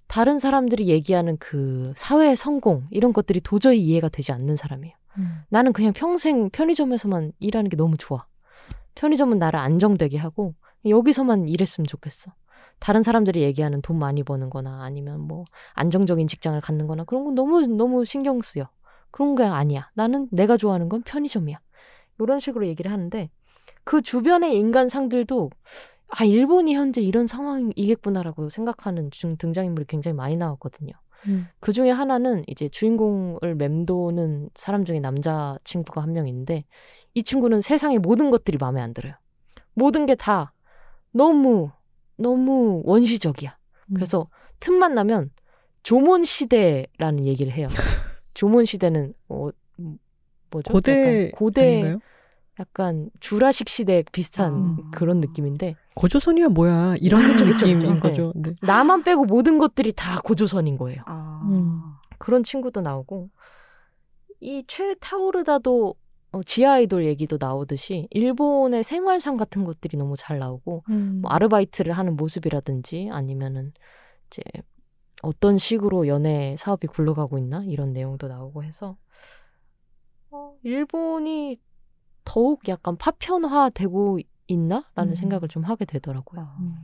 다른 사람들이 얘기하는 그 사회 성공 이런 것들이 도저히 이해가 되지 않는 사람이에요. 음. 나는 그냥 평생 편의점에서만 일하는 게 너무 좋아. 편의점은 나를 안정되게 하고 여기서만 일했으면 좋겠어. 다른 사람들이 얘기하는 돈 많이 버는 거나 아니면 뭐 안정적인 직장을 갖는 거나 그런 건 너무 너무 신경 쓰여. 그런 게 아니야. 나는 내가 좋아하는 건 편의점이야. 이런 식으로 얘기를 하는데 그 주변의 인간상들도 아, 일본이 현재 이런 상황이겠구나라고 생각하는 중 등장인물이 굉장히 많이 나왔거든요. 음. 그 중에 하나는 이제 주인공을 맴도는 사람 중에 남자 친구가 한명 있는데 이 친구는 세상의 모든 것들이 마음에 안 들어요. 모든 게 다 너무 너무 원시적이야. 음. 그래서 틈만 나면 조몬 시대라는 얘기를 해요. 조몬 시대는 어, 음, 뭐죠? 고대 약간 고대 아닌가요? 약간 주라식 시대 비슷한 음. 그런 느낌인데 고조선이야 뭐야 이런 느낌인. 거죠. 네. 나만 빼고 모든 것들이 다 고조선인 거예요. 아. 음. 그런 친구도 나오고 이 최 타오르다도 어, 지하 아이돌 얘기도 나오듯이 일본의 생활상 같은 것들이 너무 잘 나오고 음. 뭐 아르바이트를 하는 모습이라든지 아니면은 이제 어떤 식으로 연애 사업이 굴러가고 있나 이런 내용도 나오고 해서 어, 일본이 더욱 약간 파편화되고 있나라는 음. 생각을 좀 하게 되더라고요. 아. 음.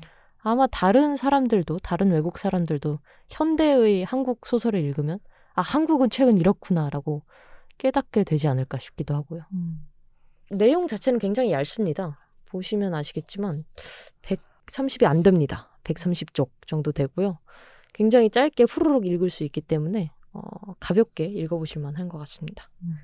아마 다른 사람들도 다른 외국 사람들도 현대의 한국 소설을 읽으면 아 한국은 최근 이렇구나라고 깨닫게 되지 않을까 싶기도 하고요. 음. 내용 자체는 굉장히 얇습니다. 보시면 아시겠지만 130이 안 됩니다. 130쪽 정도 되고요. 굉장히 짧게 후루룩 읽을 수 있기 때문에 어, 가볍게 읽어보실 만한 것 같습니다. 음.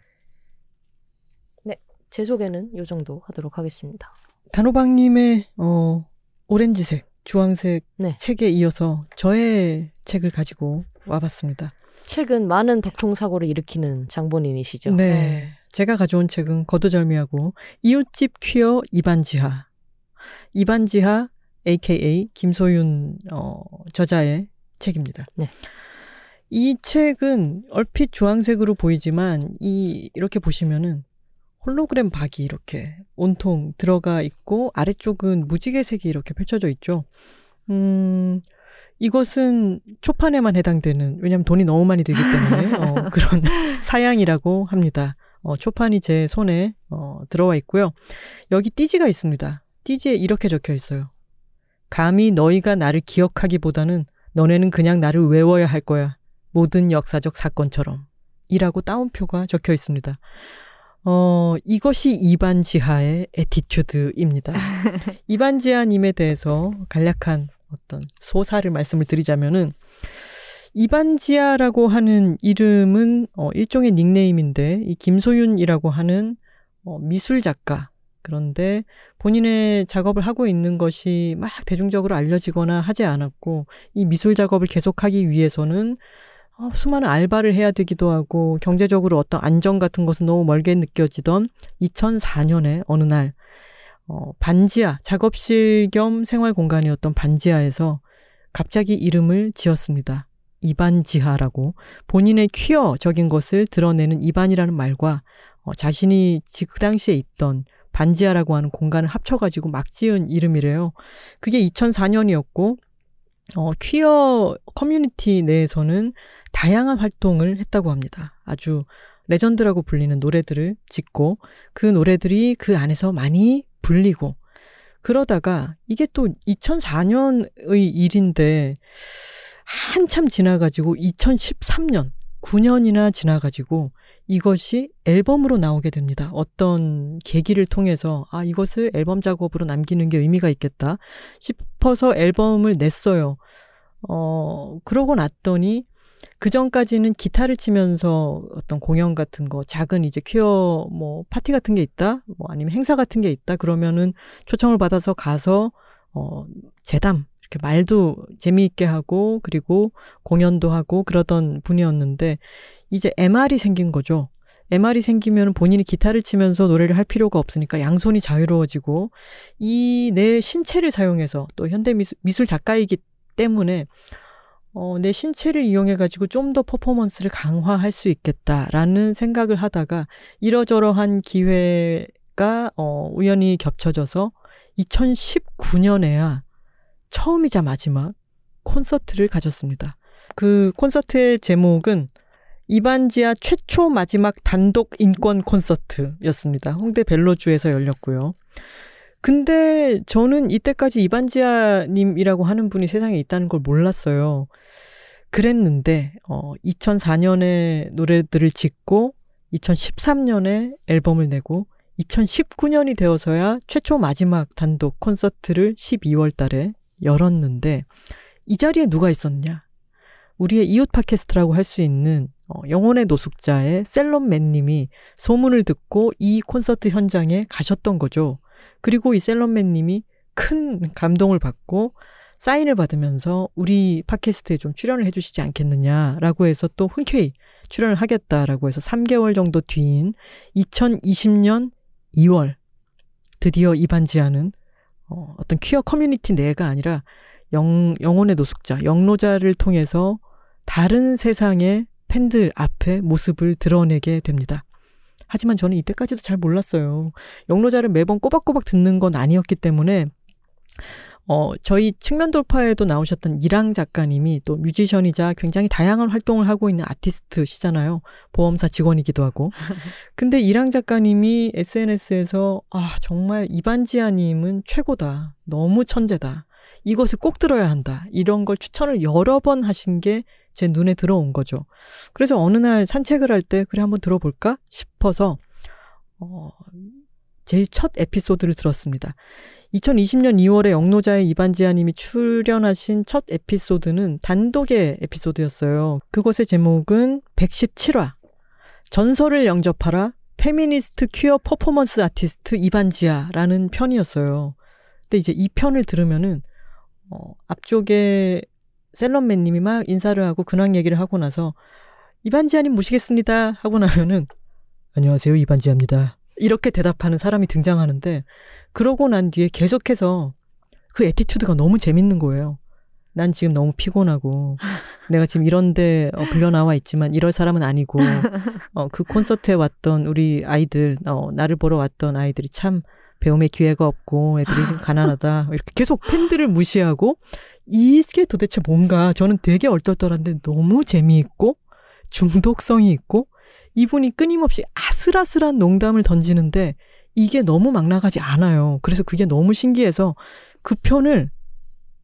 네, 제 소개는 이 정도 하도록 하겠습니다. 단호박님의 어, 오렌지색, 주황색 네. 책에 이어서 저의 책을 가지고 와봤습니다. 최근 많은 덕통사고를 일으키는 장본인이시죠? 네. 제가 가져온 책은 거두절미하고 이웃집 퀴어 이반지하. 이반지하 AKA 김소윤 어, 저자의 책입니다. 네. 이 책은 얼핏 주황색으로 보이지만 이 이렇게 보시면은 홀로그램 박이 이렇게 온통 들어가 있고 아래쪽은 무지개색이 이렇게 펼쳐져 있죠. 음, 이것은 초판에만 해당되는 왜냐하면 돈이 너무 많이 들기 때문에 어, 그런 사양이라고 합니다. 어, 초판이 제 손에 어, 들어와 있고요. 여기 띠지가 있습니다. 띠지에 이렇게 적혀 있어요. 감히 너희가 나를 기억하기보다는 너네는 그냥 나를 외워야 할 거야. 모든 역사적 사건처럼 이라고 따옴표가 적혀 있습니다. 어, 이것이 이반지하의 attitude입니다. 이반지하님에 대해서 간략한 어떤 소사를 말씀을 드리자면은 이반지하라고 하는 이름은 어, 일종의 닉네임인데 이 김소윤이라고 하는 어, 미술 작가. 그런데 본인의 작업을 하고 있는 것이 막 대중적으로 알려지거나 하지 않았고 이 미술 작업을 계속하기 위해서는 어, 수많은 알바를 해야 되기도 하고 경제적으로 어떤 안정 같은 것은 너무 멀게 느껴지던 2004년에 어느 날 어, 반지하 작업실 겸 생활 공간이었던 반지하에서 갑자기 이름을 지었습니다. 이반지하라고 본인의 퀴어적인 것을 드러내는 이반이라는 말과 어, 자신이 그 당시에 있던 반지하라고 하는 공간을 합쳐가지고 막 지은 이름이래요. 그게 2004년이었고 어, 퀴어 커뮤니티 내에서는 다양한 활동을 했다고 합니다. 아주 레전드라고 불리는 노래들을 짓고 그 노래들이 그 안에서 많이 불리고 그러다가 이게 또 2004년의 일인데 한참 지나가지고 2013년 9년이나 지나가지고 이것이 앨범으로 나오게 됩니다. 어떤 계기를 통해서 아 이것을 앨범 작업으로 남기는 게 의미가 있겠다 싶어서 앨범을 냈어요. 어 그러고 났더니 그 전까지는 기타를 치면서 어떤 공연 같은 거, 작은 이제 퀴어 뭐 파티 같은 게 있다, 뭐 아니면 행사 같은 게 있다, 그러면은 초청을 받아서 가서, 어, 재담, 이렇게 말도 재미있게 하고, 그리고 공연도 하고 그러던 분이었는데, 이제 MR이 생긴 거죠. MR이 생기면 본인이 기타를 치면서 노래를 할 필요가 없으니까 양손이 자유로워지고, 이 내 신체를 사용해서 또 현대 미술, 미술 작가이기 때문에 어, 내 신체를 이용해가지고 좀 더 퍼포먼스를 강화할 수 있겠다라는 생각을 하다가 이러저러한 기회가 어, 우연히 겹쳐져서 2019년에야 처음이자 마지막 콘서트를 가졌습니다. 그 콘서트의 제목은 이반지아 최초 마지막 단독 인권 콘서트였습니다. 홍대 벨로주에서 열렸고요. 근데 저는 이때까지 이반지아님이라고 하는 분이 세상에 있다는 걸 몰랐어요. 그랬는데, 어, 2004년에 노래들을 짓고, 2013년에 앨범을 내고, 2019년이 되어서야 최초 마지막 단독 콘서트를 12월 달에 열었는데, 이 자리에 누가 있었냐? 우리의 이웃 팟캐스트라고 할 수 있는 어, 영혼의 노숙자의 셀럽맨님이 소문을 듣고 이 콘서트 현장에 가셨던 거죠. 그리고 이 셀럽맨 님이 큰 감동을 받고 사인을 받으면서 우리 팟캐스트에 좀 출연을 해주시지 않겠느냐라고 해서 또 흔쾌히 출연을 하겠다라고 해서 3개월 정도 뒤인 2020년 2월 드디어 이반지하는 어, 어떤 퀴어 커뮤니티 내가 아니라 영, 영혼의 노숙자, 영노자를 통해서 다른 세상의 팬들 앞에 모습을 드러내게 됩니다. 하지만 저는 이때까지도 잘 몰랐어요. 영로자를 매번 꼬박꼬박 듣는 건 아니었기 때문에 어, 저희 측면 돌파에도 나오셨던 이랑 작가님이 또 뮤지션이자 굉장히 다양한 활동을 하고 있는 아티스트시잖아요. 보험사 직원이기도 하고. 근데 이랑 작가님이 SNS에서 아, 정말 이반지아님은 최고다. 너무 천재다. 이것을 꼭 들어야 한다. 이런 걸 추천을 여러 번 하신 게 제 눈에 들어온 거죠. 그래서 어느 날 산책을 할 때 그래 한번 들어볼까 싶어서 어 제일 첫 에피소드를 들었습니다. 2020년 2월에 영노자의 이반지하님이 출연하신 첫 에피소드는 단독의 에피소드였어요. 그것의 제목은 117화. 전설을 영접하라. 페미니스트 퀴어 퍼포먼스 아티스트 이반지하라는 편이었어요. 근데 이제 이 편을 들으면은 어, 앞쪽에 셀럽맷님이 막 인사를 하고 근황 얘기를 하고 나서 이반지하님 모시겠습니다 하고 나면은 안녕하세요 이반지하입니다 이렇게 대답하는 사람이 등장하는데 그러고 난 뒤에 계속해서 그 attitude가 너무 재밌는 거예요. 난 지금 너무 피곤하고 내가 지금 이런데 어, 불려 나와 있지만 이럴 사람은 아니고 어, 그 콘서트에 왔던 우리 아이들 어, 나를 보러 왔던 아이들이 참 배움의 기회가 없고 애들이 좀 가난하다 이렇게 계속 팬들을 무시하고 이게 도대체 뭔가 저는 되게 얼떨떨한데 너무 재미있고 중독성이 있고 이분이 끊임없이 아슬아슬한 농담을 던지는데 이게 너무 막 나가지 않아요. 그래서 그게 너무 신기해서 그 편을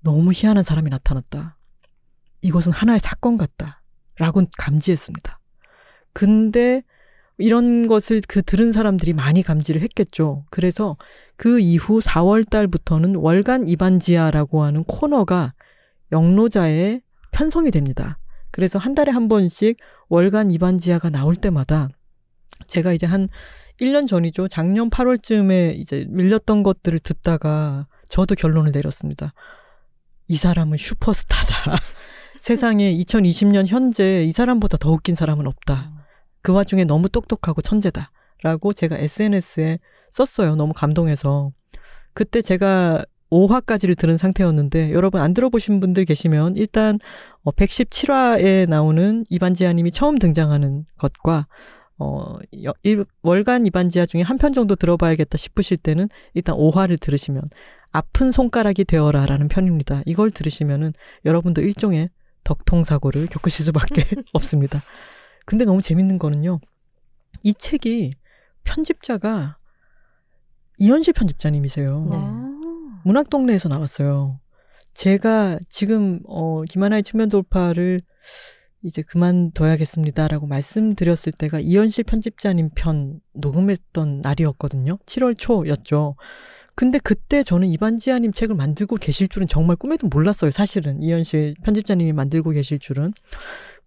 너무 희한한 사람이 나타났다. 이것은 하나의 사건 같다. 라고 감지했습니다. 근데 이런 것을 그 들은 사람들이 많이 감지를 했겠죠. 그래서 그 이후 4월 달부터는 월간 이반지아라고 하는 코너가 영로자에 편성이 됩니다. 그래서 한 달에 한 번씩 월간 이반지아가 나올 때마다 제가 이제 한 1년 전이죠. 작년 8월쯤에 이제 밀렸던 것들을 듣다가 저도 결론을 내렸습니다. 이 사람은 슈퍼스타다. 세상에 2020년 현재 이 사람보다 더 웃긴 사람은 없다. 그 와중에 너무 똑똑하고 천재다. 라고 제가 SNS에 썼어요. 너무 감동해서. 그때 제가 5화까지를 들은 상태였는데 여러분 안 들어보신 분들 계시면 일단 117화에 어, 나오는 이반지아님이 처음 등장하는 것과 어, 일, 월간 이반지아 중에 한 편 정도 들어봐야겠다 싶으실 때는 일단 5화를 들으시면 아픈 손가락이 되어라 라는 편입니다. 이걸 들으시면은 여러분도 일종의 덕통사고를 겪으실 수밖에 없습니다. 근데 너무 재밌는 거는요. 이 책이 편집자가 이현실 편집자님이세요. 네. 문학 동네에서 나왔어요. 제가 지금 어 김하나의 측면 돌파를 이제 그만둬야겠습니다라고 말씀드렸을 때가 이현실 편집자님 편 녹음했던 날이었거든요. 7월 초였죠. 근데 그때 저는 이반지아님 책을 만들고 계실 줄은 정말 꿈에도 몰랐어요. 사실은 이현실 편집자님이 만들고 계실 줄은.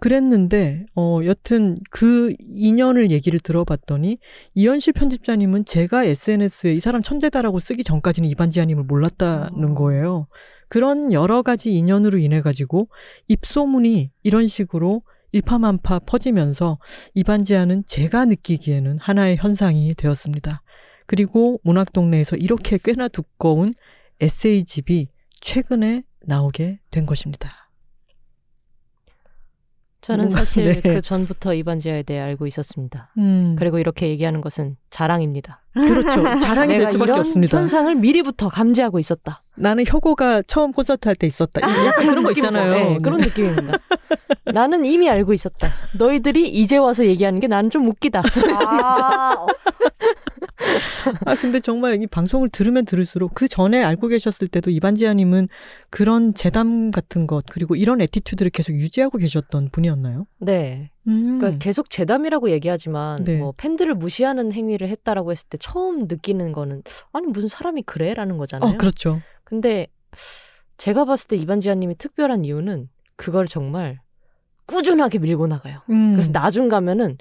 그랬는데 어 여튼 그 인연을 얘기를 들어봤더니 이현실 편집자님은 제가 SNS에 이 사람 천재다라고 쓰기 전까지는 이반지아님을 몰랐다는 어. 거예요. 그런 여러 가지 인연으로 인해 가지고 입소문이 이런 식으로 일파만파 퍼지면서 이반지아는 제가 느끼기에는 하나의 현상이 되었습니다. 그리고 문학동네에서 이렇게 꽤나 두꺼운 에세이집이 최근에 나오게 된 것입니다. 저는 뭔가- 사실 네. 그 전부터 이반지아에 대해 알고 있었습니다. 음, 그리고 이렇게 얘기하는 것은 자랑입니다. 그렇죠. 자랑이 될 수밖에 이런 없습니다. 현상을 미리부터 감지하고 있었다. 나는 혁오가 처음 콘서트 할 때 있었다. 약간 그런 거 느낌이죠. 있잖아요. 네, 그런 느낌입니다. 나는 이미 알고 있었다. 너희들이 이제 와서 얘기하는 게 나는 좀 웃기다. 아, 아 근데 정말 이 방송을 들으면 들을수록 그 전에 알고 계셨을 때도 이반지하님은 그런 재담 같은 것 그리고 이런 attitude를 계속 유지하고 계셨던 분이었나요? 네. 음. 그러니까 계속 재담이라고 얘기하지만 네. 뭐 팬들을 무시하는 행위를 했다라고 했을 때 처음 느끼는 거는 아니 무슨 사람이 그래라는 거잖아요. 어 그렇죠. 근데 제가 봤을 때 이반지하님이 특별한 이유는 그걸 정말 꾸준하게 밀고 나가요. 음. 그래서 나중 가면은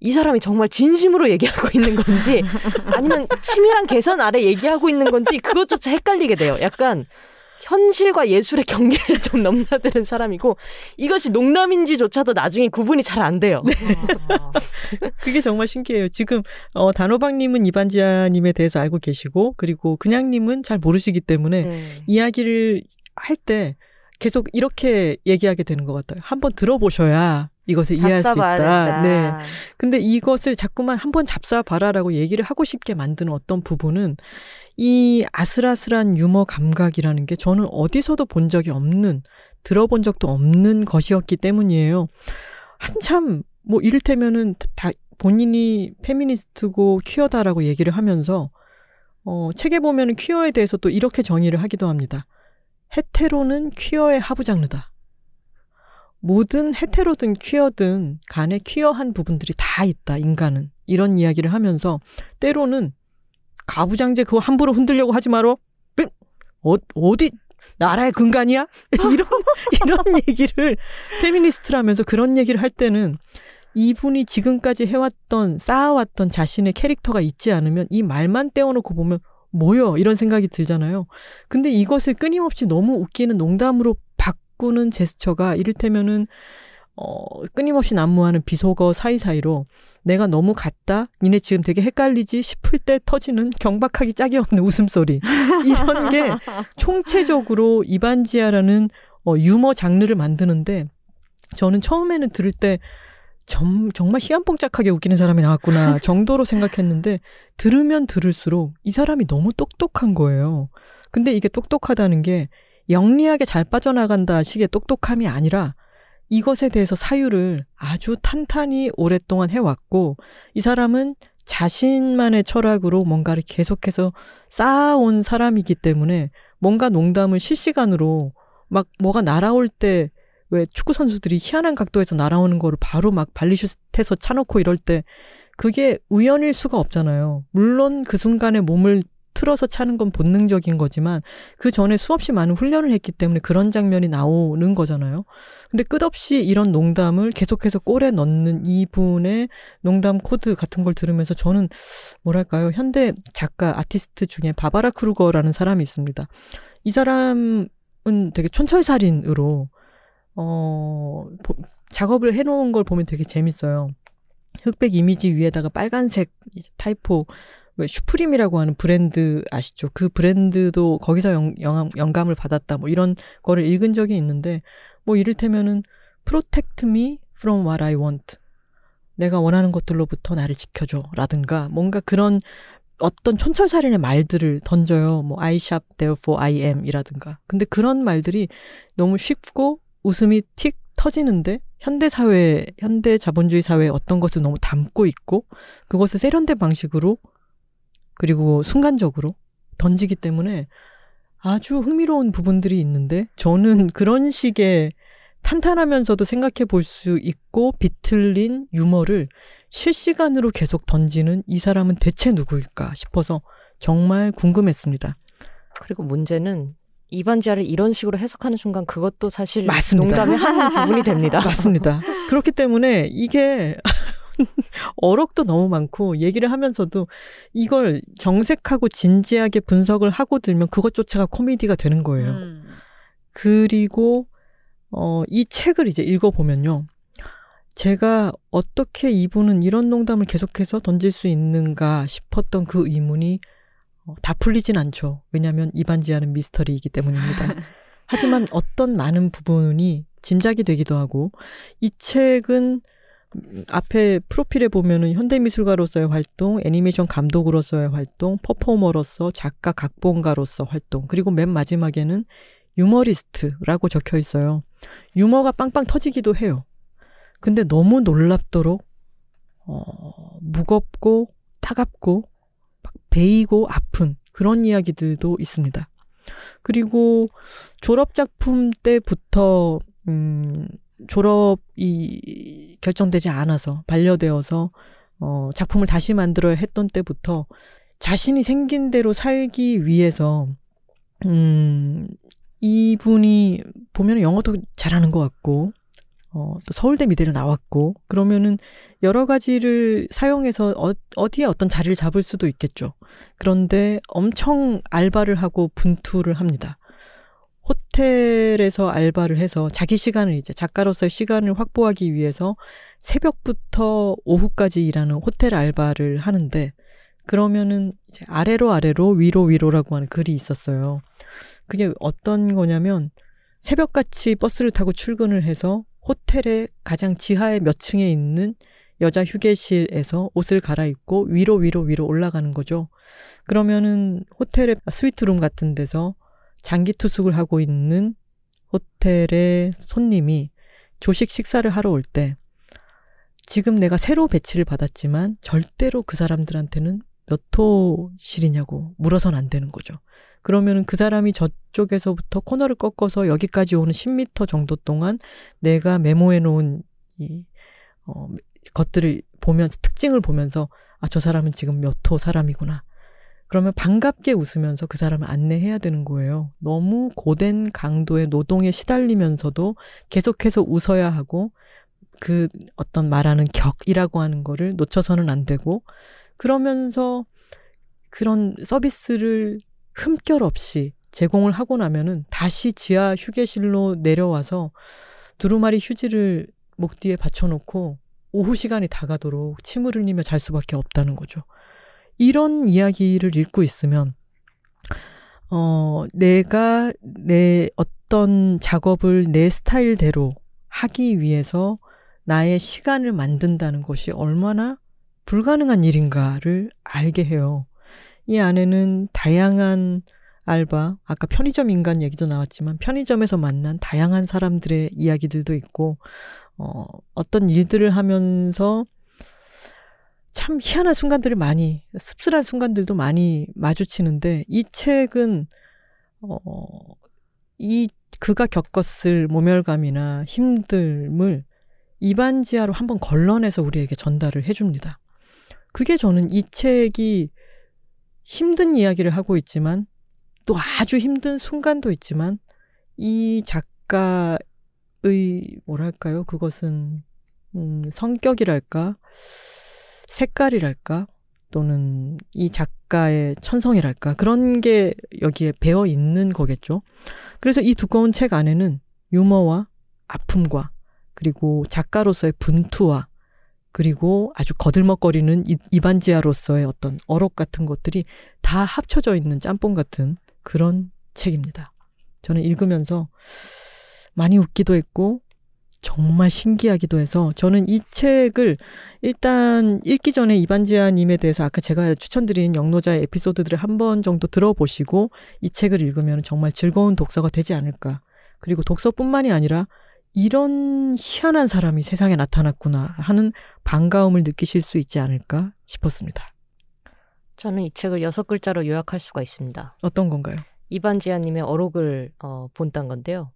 이 사람이 정말 진심으로 얘기하고 있는 건지 아니면 치밀한 계산 아래 얘기하고 있는 건지 그것조차 헷갈리게 돼요. 약간 현실과 예술의 경계를 좀 넘나드는 사람이고 이것이 농담인지조차도 나중에 구분이 잘 안 돼요. 그게 정말 신기해요. 지금 어, 단호박님은 이반지아님에 대해서 알고 계시고 그리고 그냥님은 잘 모르시기 때문에 네. 이야기를 할 때 계속 이렇게 얘기하게 되는 것 같아요. 한번 들어보셔야 이것을 이해할 수 있다. 된다. 네. 근데 이것을 자꾸만 한번 잡숴봐라라고 얘기를 하고 싶게 만드는 어떤 부분은 이 아슬아슬한 유머 감각이라는 게 저는 어디서도 본 적이 없는, 들어본 적도 없는 것이었기 때문이에요. 한참, 뭐, 이를테면은 다 본인이 페미니스트고 퀴어다라고 얘기를 하면서, 어, 책에 보면은 퀴어에 대해서 또 이렇게 정의를 하기도 합니다. 헤테로는 퀴어의 하부 장르다. 모든 헤테로든 퀴어든 간에 퀴어한 부분들이 다 있다, 인간은. 이런 이야기를 하면서 때로는 가부장제 그거 함부로 흔들려고 하지 마라. 뺑! 어, 어디 나라의 근간이야? 이런 이런 얘기를 페미니스트라면서 그런 얘기를 할 때는 이분이 지금까지 해왔던 쌓아왔던 자신의 캐릭터가 있지 않으면 이 말만 떼어놓고 보면 뭐요 이런 생각이 들잖아요. 근데 이것을 끊임없이 너무 웃기는 농담으로 바꾸는 제스처가 이를테면은 어, 끊임없이 난무하는 비속어 사이사이로 내가 너무 같다? 니네 지금 되게 헷갈리지? 싶을 때 터지는 경박하기 짝이 없는 웃음소리. 이런 게 총체적으로 이반지아라는 어, 유머 장르를 만드는데 저는 처음에는 들을 때 점, 정말 희한봉짝하게 웃기는 사람이 나왔구나 정도로 생각했는데 들으면 들을수록 이 사람이 너무 똑똑한 거예요. 근데 이게 똑똑하다는 게 영리하게 잘 빠져나간다 식의 똑똑함이 아니라 이것에 대해서 사유를 아주 탄탄히 오랫동안 해왔고 이 사람은 자신만의 철학으로 뭔가를 계속해서 쌓아온 사람이기 때문에 뭔가 농담을 실시간으로 막 뭐가 날아올 때 왜 축구 선수들이 희한한 각도에서 날아오는 거를 바로 막 발리슛해서 차놓고 이럴 때 그게 우연일 수가 없잖아요. 물론 그 순간에 몸을 틀어서 차는 건 본능적인 거지만 그 전에 수없이 많은 훈련을 했기 때문에 그런 장면이 나오는 거잖아요. 근데 끝없이 이런 농담을 계속해서 골에 넣는 이분의 농담 코드 같은 걸 들으면서 저는 뭐랄까요. 현대 작가 아티스트 중에 바바라 크루거라는 사람이 있습니다. 이 사람은 되게 촌철살인으로 어 작업을 해 놓은 걸 보면 되게 재밌어요. 흑백 이미지 위에다가 빨간색 타이포 왜 슈프림이라고 하는 브랜드 아시죠? 그 브랜드도 거기서 영, 영, 영감을 받았다. 뭐 이런 거를 읽은 적이 있는데 뭐 이를테면은 protect me from what I want. 내가 원하는 것들로부터 나를 지켜줘. 라든가 뭔가 그런 어떤 촌철살인의 말들을 던져요. 뭐 I shop therefore I am 이라든가. 근데 그런 말들이 너무 쉽고 웃음이 틱 터지는데 현대 사회, 현대 자본주의 사회에 어떤 것을 너무 담고 있고 그것을 세련된 방식으로 그리고 순간적으로 던지기 때문에 아주 흥미로운 부분들이 있는데 저는 그런 식의 탄탄하면서도 생각해 볼 수 있고 비틀린 유머를 실시간으로 계속 던지는 이 사람은 대체 누구일까 싶어서 정말 궁금했습니다. 그리고 문제는 이반지하를 이런 식으로 해석하는 순간 그것도 사실 맞습니다. 농담의 한 부분이 됩니다. 맞습니다. 그렇기 때문에 이게 어록도 너무 많고 얘기를 하면서도 이걸 정색하고 진지하게 분석을 하고 들면 그것조차가 코미디가 되는 거예요. 음. 그리고 어, 이 책을 이제 읽어보면요. 제가 어떻게 이분은 이런 농담을 계속해서 던질 수 있는가 싶었던 그 의문이 어, 다 풀리진 않죠. 왜냐하면 이반지하는 미스터리이기 때문입니다. 하지만 어떤 많은 부분이 짐작이 되기도 하고 이 책은 앞에 프로필에 보면은 현대미술가로서의 활동, 애니메이션 감독으로서의 활동, 퍼포머로서 작가 각본가로서 활동, 그리고 맨 마지막에는 유머리스트라고 적혀 있어요. 유머가 빵빵 터지기도 해요. 근데 너무 놀랍도록 어, 무겁고 따갑고 막 베이고 아픈 그런 이야기들도 있습니다. 그리고 졸업 작품 때부터 음, 졸업이 결정되지 않아서 반려되어서 어, 작품을 다시 만들어야 했던 때부터 자신이 생긴 대로 살기 위해서 음, 이분이 보면 영어도 잘하는 것 같고 어, 또 서울대 미대를 나왔고 그러면은 여러 가지를 사용해서 어, 어디에 어떤 자리를 잡을 수도 있겠죠. 그런데 엄청 알바를 하고 분투를 합니다. 호텔에서 알바를 해서 자기 시간을 이제 작가로서의 시간을 확보하기 위해서 새벽부터 오후까지 일하는 호텔 알바를 하는데 그러면은 이제 아래로 아래로 위로 위로라고 하는 글이 있었어요. 그게 어떤 거냐면 새벽같이 버스를 타고 출근을 해서 호텔의 가장 지하의 몇 층에 있는 여자 휴게실에서 옷을 갈아입고 위로 위로 위로 올라가는 거죠. 그러면은 호텔의 스위트룸 같은 데서 장기 투숙을 하고 있는 호텔의 손님이 조식 식사를 하러 올 때 지금 내가 새로 배치를 받았지만 절대로 그 사람들한테는 몇 호실이냐고 물어선 안 되는 거죠. 그러면은 그 사람이 저쪽에서부터 코너를 꺾어서 여기까지 오는 10m 정도 동안 내가 메모해 놓은 이, 어, 것들을 보면서, 특징을 보면서, 아, 저 사람은 지금 몇 호 사람이구나. 그러면 반갑게 웃으면서 그 사람을 안내해야 되는 거예요. 너무 고된 강도의 노동에 시달리면서도 계속해서 웃어야 하고 그 어떤 말하는 격이라고 하는 거를 놓쳐서는 안 되고 그러면서 그런 서비스를 흠결 없이 제공을 하고 나면은 다시 지하 휴게실로 내려와서 두루마리 휴지를 목 뒤에 받쳐놓고 오후 시간이 다가도록 침을 흘리며 잘 수밖에 없다는 거죠. 이런 이야기를 읽고 있으면, 어, 내가 내 어떤 작업을 내 스타일대로 하기 위해서 나의 시간을 만든다는 것이 얼마나 불가능한 일인가를 알게 해요. 이 안에는 다양한 알바, 아까 편의점 인간 얘기도 나왔지만 편의점에서 만난 다양한 사람들의 이야기들도 있고, 어, 어떤 일들을 하면서 참 희한한 순간들을 많이 씁쓸한 순간들도 많이 마주치는데 이 책은 어, 이 그가 겪었을 모멸감이나 힘듦을 이반지하로 한번 걸러내서 우리에게 전달을 해줍니다. 그게 저는 이 책이 힘든 이야기를 하고 있지만 또 아주 힘든 순간도 있지만 이 작가의 뭐랄까요? 그것은 음, 성격이랄까? 색깔이랄까? 또는 이 작가의 천성이랄까? 그런 게 여기에 배어 있는 거겠죠. 그래서 이 두꺼운 책 안에는 유머와 아픔과 그리고 작가로서의 분투와 그리고 아주 거들먹거리는 이- 이반지아로서의 어떤 어록 같은 것들이 다 합쳐져 있는 짬뽕 같은 그런 책입니다. 저는 읽으면서 많이 웃기도 했고 정말 신기하기도 해서 저는 이 책을 일단 읽기 전에 이반지아님에 대해서 아까 제가 추천드린 영노자의 에피소드들을 한 번 정도 들어보시고 이 책을 읽으면 정말 즐거운 독서가 되지 않을까. 그리고 독서뿐만이 아니라 이런 희한한 사람이 세상에 나타났구나 하는 반가움을 느끼실 수 있지 않을까 싶었습니다. 저는 이 책을 여섯 글자로 요약할 수가 있습니다. 어떤 건가요? 이반지아님의 어록을 어, 본딴 건데요.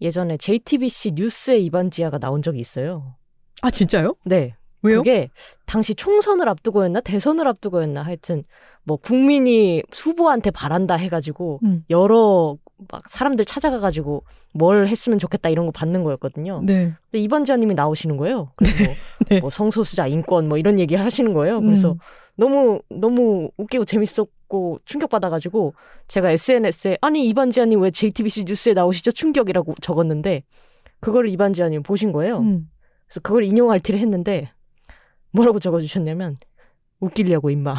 예전에 JTBC 뉴스에 이반지아가 나온 적이 있어요. 아 진짜요? 네. 왜요? 그게 당시 총선을 앞두고였나 대선을 앞두고였나 하여튼 뭐 국민이 후보한테 바란다 해가지고 음. 여러 막 사람들 찾아가가지고 뭘 했으면 좋겠다 이런 거 받는 거였거든요. 네. 근데 이반지아님이 나오시는 거예요. 뭐, 네. 뭐 성소수자 인권 뭐 이런 얘기 하시는 거예요. 그래서 음. 너무 너무 웃기고 재밌었고 충격받아가지고 제가 SNS에 아니 이반지아님 왜 JTBC 뉴스에 나오시죠 충격이라고 적었는데 그거를 이반지아님 보신 거예요. 음. 그래서 그걸 인용할 티를 했는데 뭐라고 적어주셨냐면 웃기려고 임마.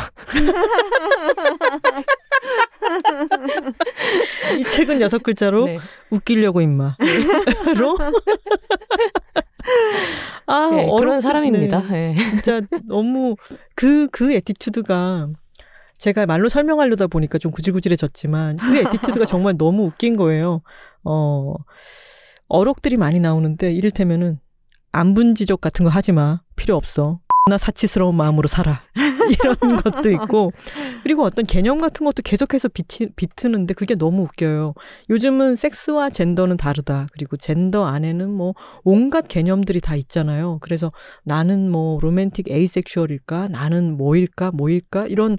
이 책은 여섯 글자로 네. 웃기려고 임마로 아 네, 그런 사람입니다. 네. 네. 진짜 너무 그 그 attitude가 제가 말로 설명하려다 보니까 좀 구질구질해졌지만 그 attitude가 정말 너무 웃긴 거예요. 어 어록들이 많이 나오는데 이를테면은 안분 지적 같은 거 하지 마 필요 없어. 나 사치스러운 마음으로 살아 이런 것도 있고 그리고 어떤 개념 같은 것도 계속해서 비트, 비트는데 그게 너무 웃겨요. 요즘은 섹스와 젠더는 다르다. 그리고 젠더 안에는 뭐 온갖 개념들이 다 있잖아요. 그래서 나는 뭐 로맨틱 에이섹슈얼일까? 나는 뭐일까? 뭐일까? 이런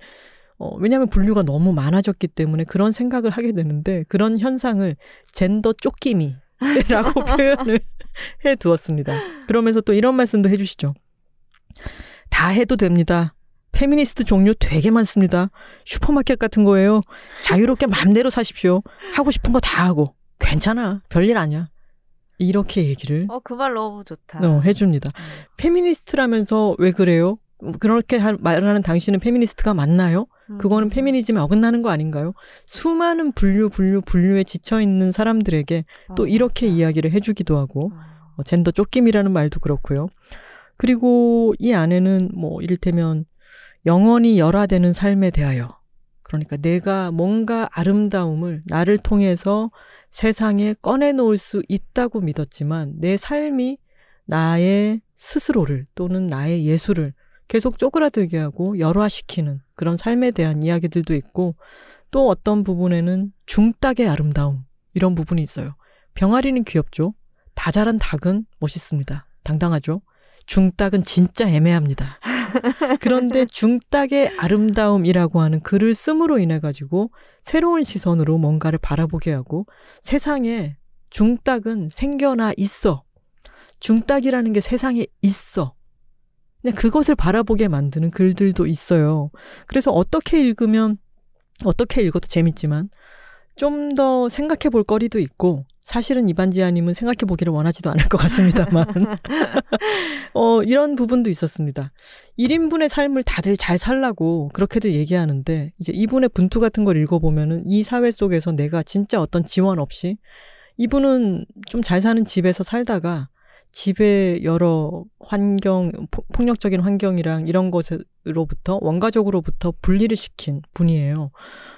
어, 왜냐하면 분류가 너무 많아졌기 때문에 그런 생각을 하게 되는데 그런 현상을 젠더 쫓기미라고 표현을 해 두었습니다. 그러면서 또 이런 말씀도 해주시죠. 다 해도 됩니다. 페미니스트 종류 되게 많습니다. 슈퍼마켓 같은 거예요. 자유롭게 마음대로 사십시오. 하고 싶은 거 다 하고. 괜찮아. 별일 아니야. 이렇게 얘기를 어, 그 말 너무 좋다. 어, 해줍니다. 페미니스트라면서 왜 그래요? 그렇게 할- 말하는 당신은 페미니스트가 맞나요? 음. 그거는 페미니즘에 어긋나는 거 아닌가요? 수많은 분류, 분류, 분류에 지쳐 있는 사람들에게 또 어, 이렇게 맞아. 이야기를 해주기도 하고, 어. 어, 젠더 쫓김이라는 말도 그렇고요. 그리고 이 안에는 뭐 이를테면 영원히 열화되는 삶에 대하여 그러니까 내가 뭔가 아름다움을 나를 통해서 세상에 꺼내놓을 수 있다고 믿었지만 내 삶이 나의 스스로를 또는 나의 예술을 계속 쪼그라들게 하고 열화시키는 그런 삶에 대한 이야기들도 있고 또 어떤 부분에는 중닭의 아름다움 이런 부분이 있어요. 병아리는 귀엽죠. 다 자란 닭은 멋있습니다. 당당하죠. 중닭은 진짜 애매합니다. 그런데 중닭의 아름다움이라고 하는 글을 씀으로 인해 가지고 새로운 시선으로 뭔가를 바라보게 하고 세상에 중닭은 생겨나 있어. 중닭이라는 게 세상에 있어. 그냥 그것을 바라보게 만드는 글들도 있어요. 그래서 어떻게 읽으면 어떻게 읽어도 재밌지만 좀 더 생각해 볼 거리도 있고 사실은 이반지아님은 생각해 보기를 원하지도 않을 것 같습니다만 어, 이런 부분도 있었습니다. 1인분의 삶을 다들 잘 살라고 그렇게들 얘기하는데 이제 이분의 분투 같은 걸 읽어보면은 이 사회 속에서 내가 진짜 어떤 지원 없이 이분은 좀 잘 사는 집에서 살다가 집의 여러 환경, 포- 폭력적인 환경이랑 이런 것으로부터 원가적으로부터 분리를 시킨 분이에요.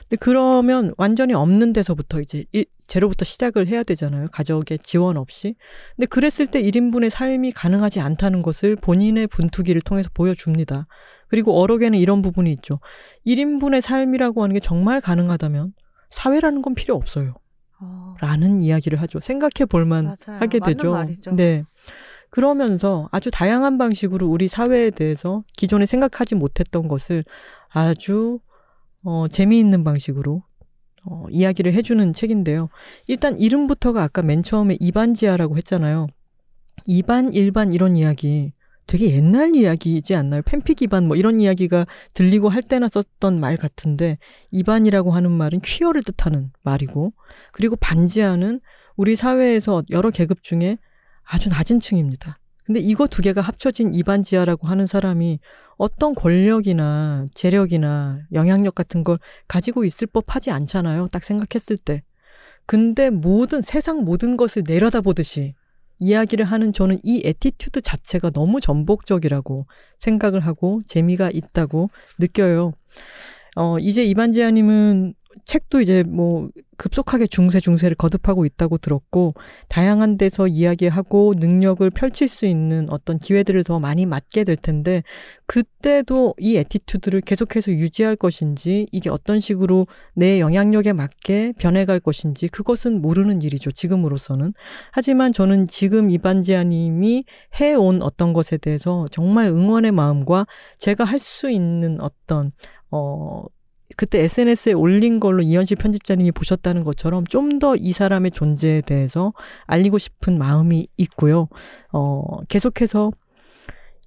근데 그러면 완전히 없는 데서부터 이제 일, 제로부터 시작을 해야 되잖아요. 가족의 지원 없이. 근데 그랬을 때 1인분의 삶이 가능하지 않다는 것을 본인의 분투기를 통해서 보여줍니다. 그리고 어록에는 이런 부분이 있죠. 1인분의 삶이라고 하는 게 정말 가능하다면 사회라는 건 필요 없어요. 어, 라는 이야기를 하죠. 생각해 볼만. 하게 되죠. 말이죠. 네. 그러면서 아주 다양한 방식으로 우리 사회에 대해서 기존에 생각하지 못했던 것을 아주 어, 재미있는 방식으로 어, 이야기를 해주는 책인데요. 일단 이름부터가 아까 맨 처음에 이반지하라고 했잖아요. 이반, 일반 이런 이야기 되게 옛날 이야기이지 않나요? 팬픽 이반 뭐 이런 이야기가 들리고 할 때나 썼던 말 같은데 이반이라고 하는 말은 퀴어를 뜻하는 말이고 그리고 반지하는 우리 사회에서 여러 계급 중에 아주 낮은 층입니다. 근데 이거 두 개가 합쳐진 이반지하라고 하는 사람이 어떤 권력이나 재력이나 영향력 같은 걸 가지고 있을 법하지 않잖아요. 딱 생각했을 때. 근데 모든 세상 모든 것을 내려다보듯이 이야기를 하는 저는 이 attitude 자체가 너무 전복적이라고 생각을 하고 재미가 있다고 느껴요. 어, 이제 이반지하님은 책도 이제 뭐 급속하게 증쇄 증쇄를 거듭하고 있다고 들었고 다양한 데서 이야기하고 능력을 펼칠 수 있는 어떤 기회들을 더 많이 맞게 될 텐데 그때도 이 attitude를 계속해서 유지할 것인지 이게 어떤 식으로 내 영향력에 맞게 변해갈 것인지 그것은 모르는 일이죠 지금으로서는. 하지만 저는 지금 이반지하님이 해온 어떤 것에 대해서 정말 응원의 마음과 제가 할 수 있는 어떤 어 그때 SNS에 올린 걸로 이현실 편집자님이 보셨다는 것처럼 좀 더 이 사람의 존재에 대해서 알리고 싶은 마음이 있고요. 어, 계속해서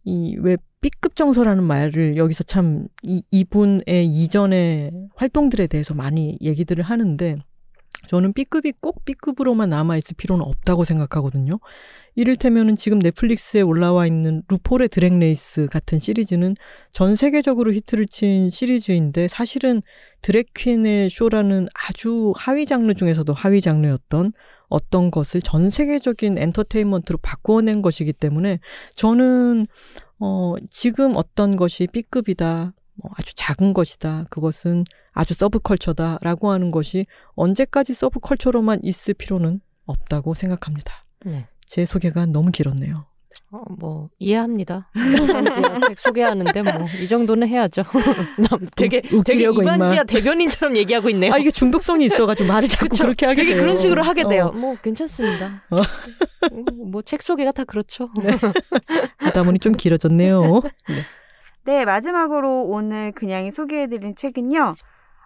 이왜 B급 정서라는 말을 여기서 참 이, 이분의 이전의 활동들에 대해서 많이 얘기들을 하는데 저는 B급이 꼭 B급으로만 남아있을 필요는 없다고 생각하거든요. 이를테면은 지금 넷플릭스에 올라와 있는 루폴의 드랙레이스 같은 시리즈는 전 세계적으로 히트를 친 시리즈인데 사실은 드랙퀸의 쇼라는 아주 하위 장르 중에서도 하위 장르였던 어떤 것을 전 세계적인 엔터테인먼트로 바꾸어낸 것이기 때문에 저는 어 지금 어떤 것이 B급이다. 뭐 아주 작은 것이다. 그것은 아주 서브컬처다라고 하는 것이 언제까지 서브컬처로만 있을 필요는 없다고 생각합니다. 네. 제 소개가 너무 길었네요. 어, 뭐 이해합니다. 책 소개하는데 뭐 이 정도는 해야죠. 남 되게 웃- 되게 임마. 대변인처럼 얘기하고 있네요. 아 이게 중독성이 있어가지고 말을 자꾸 그쵸? 그렇게 하게 되게 돼요. 그런 식으로 하게 돼요. 어, 뭐 괜찮습니다. 어. 뭐책 소개가 다 그렇죠. 하다 보니 좀 길어졌네요. 네, 마지막으로 오늘 그냥이 소개해드린 책은요.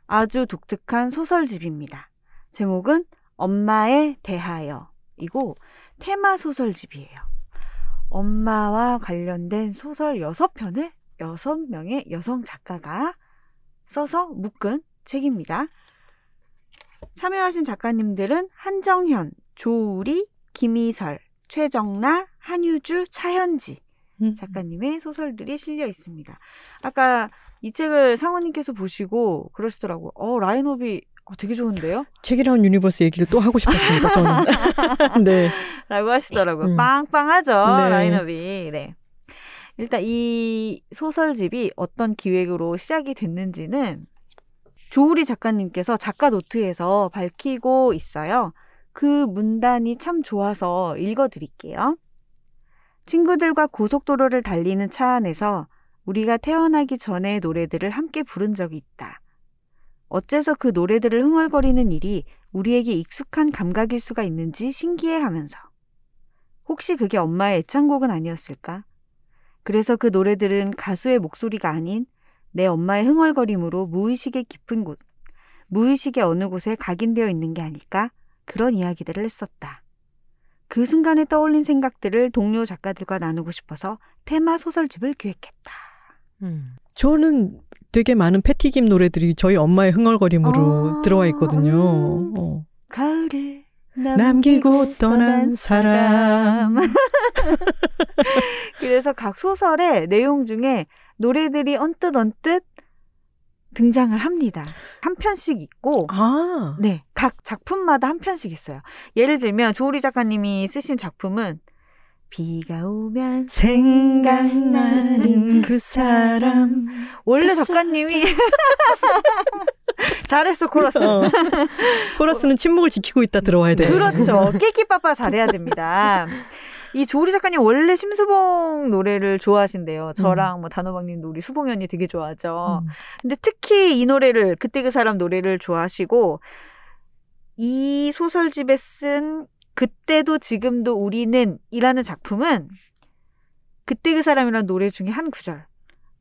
아주 독특한 소설집입니다. 제목은 엄마에 대하여 이고 테마 소설집이에요. 엄마와 관련된 소설 6편을 6명의 여성 작가가 써서 묶은 책입니다. 참여하신 작가님들은 한정현, 조우리, 김희설, 최정나, 한유주, 차현지 음. 작가님의 소설들이 실려 있습니다. 아까 이 책을 상호님께서 보시고 그러시더라고요. 어, 라인업이 어, 되게 좋은데요? 책읽아웃 universe 얘기를 또 하고 싶었습니다. 저는. 네. 라고 하시더라고요. 음. 빵빵하죠, 네. 라인업이. 네. 일단 이 소설집이 어떤 기획으로 시작이 됐는지는 조우리 작가님께서 작가 노트에서 밝히고 있어요. 그 문단이 참 좋아서 읽어드릴게요. 친구들과 고속도로를 달리는 차 안에서 우리가 태어나기 전의 노래들을 함께 부른 적이 있다. 어째서 그 노래들을 흥얼거리는 일이 우리에게 익숙한 감각일 수가 있는지 신기해 하면서 혹시 그게 엄마의 애창곡은 아니었을까? 그래서 그 노래들은 가수의 목소리가 아닌 내 엄마의 흥얼거림으로 무의식의 깊은 곳, 무의식의 어느 곳에 각인되어 있는 게 아닐까? 그런 이야기들을 했었다. 그 순간에 떠올린 생각들을 동료 작가들과 나누고 싶어서 테마 소설집을 기획했다. 음. 저는 되게 많은 패티김 노래들이 저희 엄마의 흥얼거림으로 아, 들어와 있거든요. 음. 어. 가을을 남기고 떠난 사람. 그래서 각 소설의 내용 중에 노래들이 언뜻 언뜻 등장을 합니다. 한 편씩 있고, 아. 네, 각 작품마다 한 편씩 있어요. 예를 들면 조우리 작가님이 쓰신 작품은 비가 오면 생각나는 그 사람. 원래 작가님이 잘했어 코러스. 어. 코러스는 침묵을 지키고 있다 들어와야 돼요. 그렇죠. 끼끼빠빠 잘해야 됩니다. 이 조우리 작가님 원래 심수봉 노래를 좋아하신대요. 저랑 뭐 단호박님도 우리 수봉이 언니 되게 좋아하죠. 음. 근데 특히 이 노래를 그때 그 사람 노래를 좋아하시고 이 소설집에 쓴 그때도 지금도 우리는 이라는 작품은 그때 그 사람이란 노래 중에 한 구절.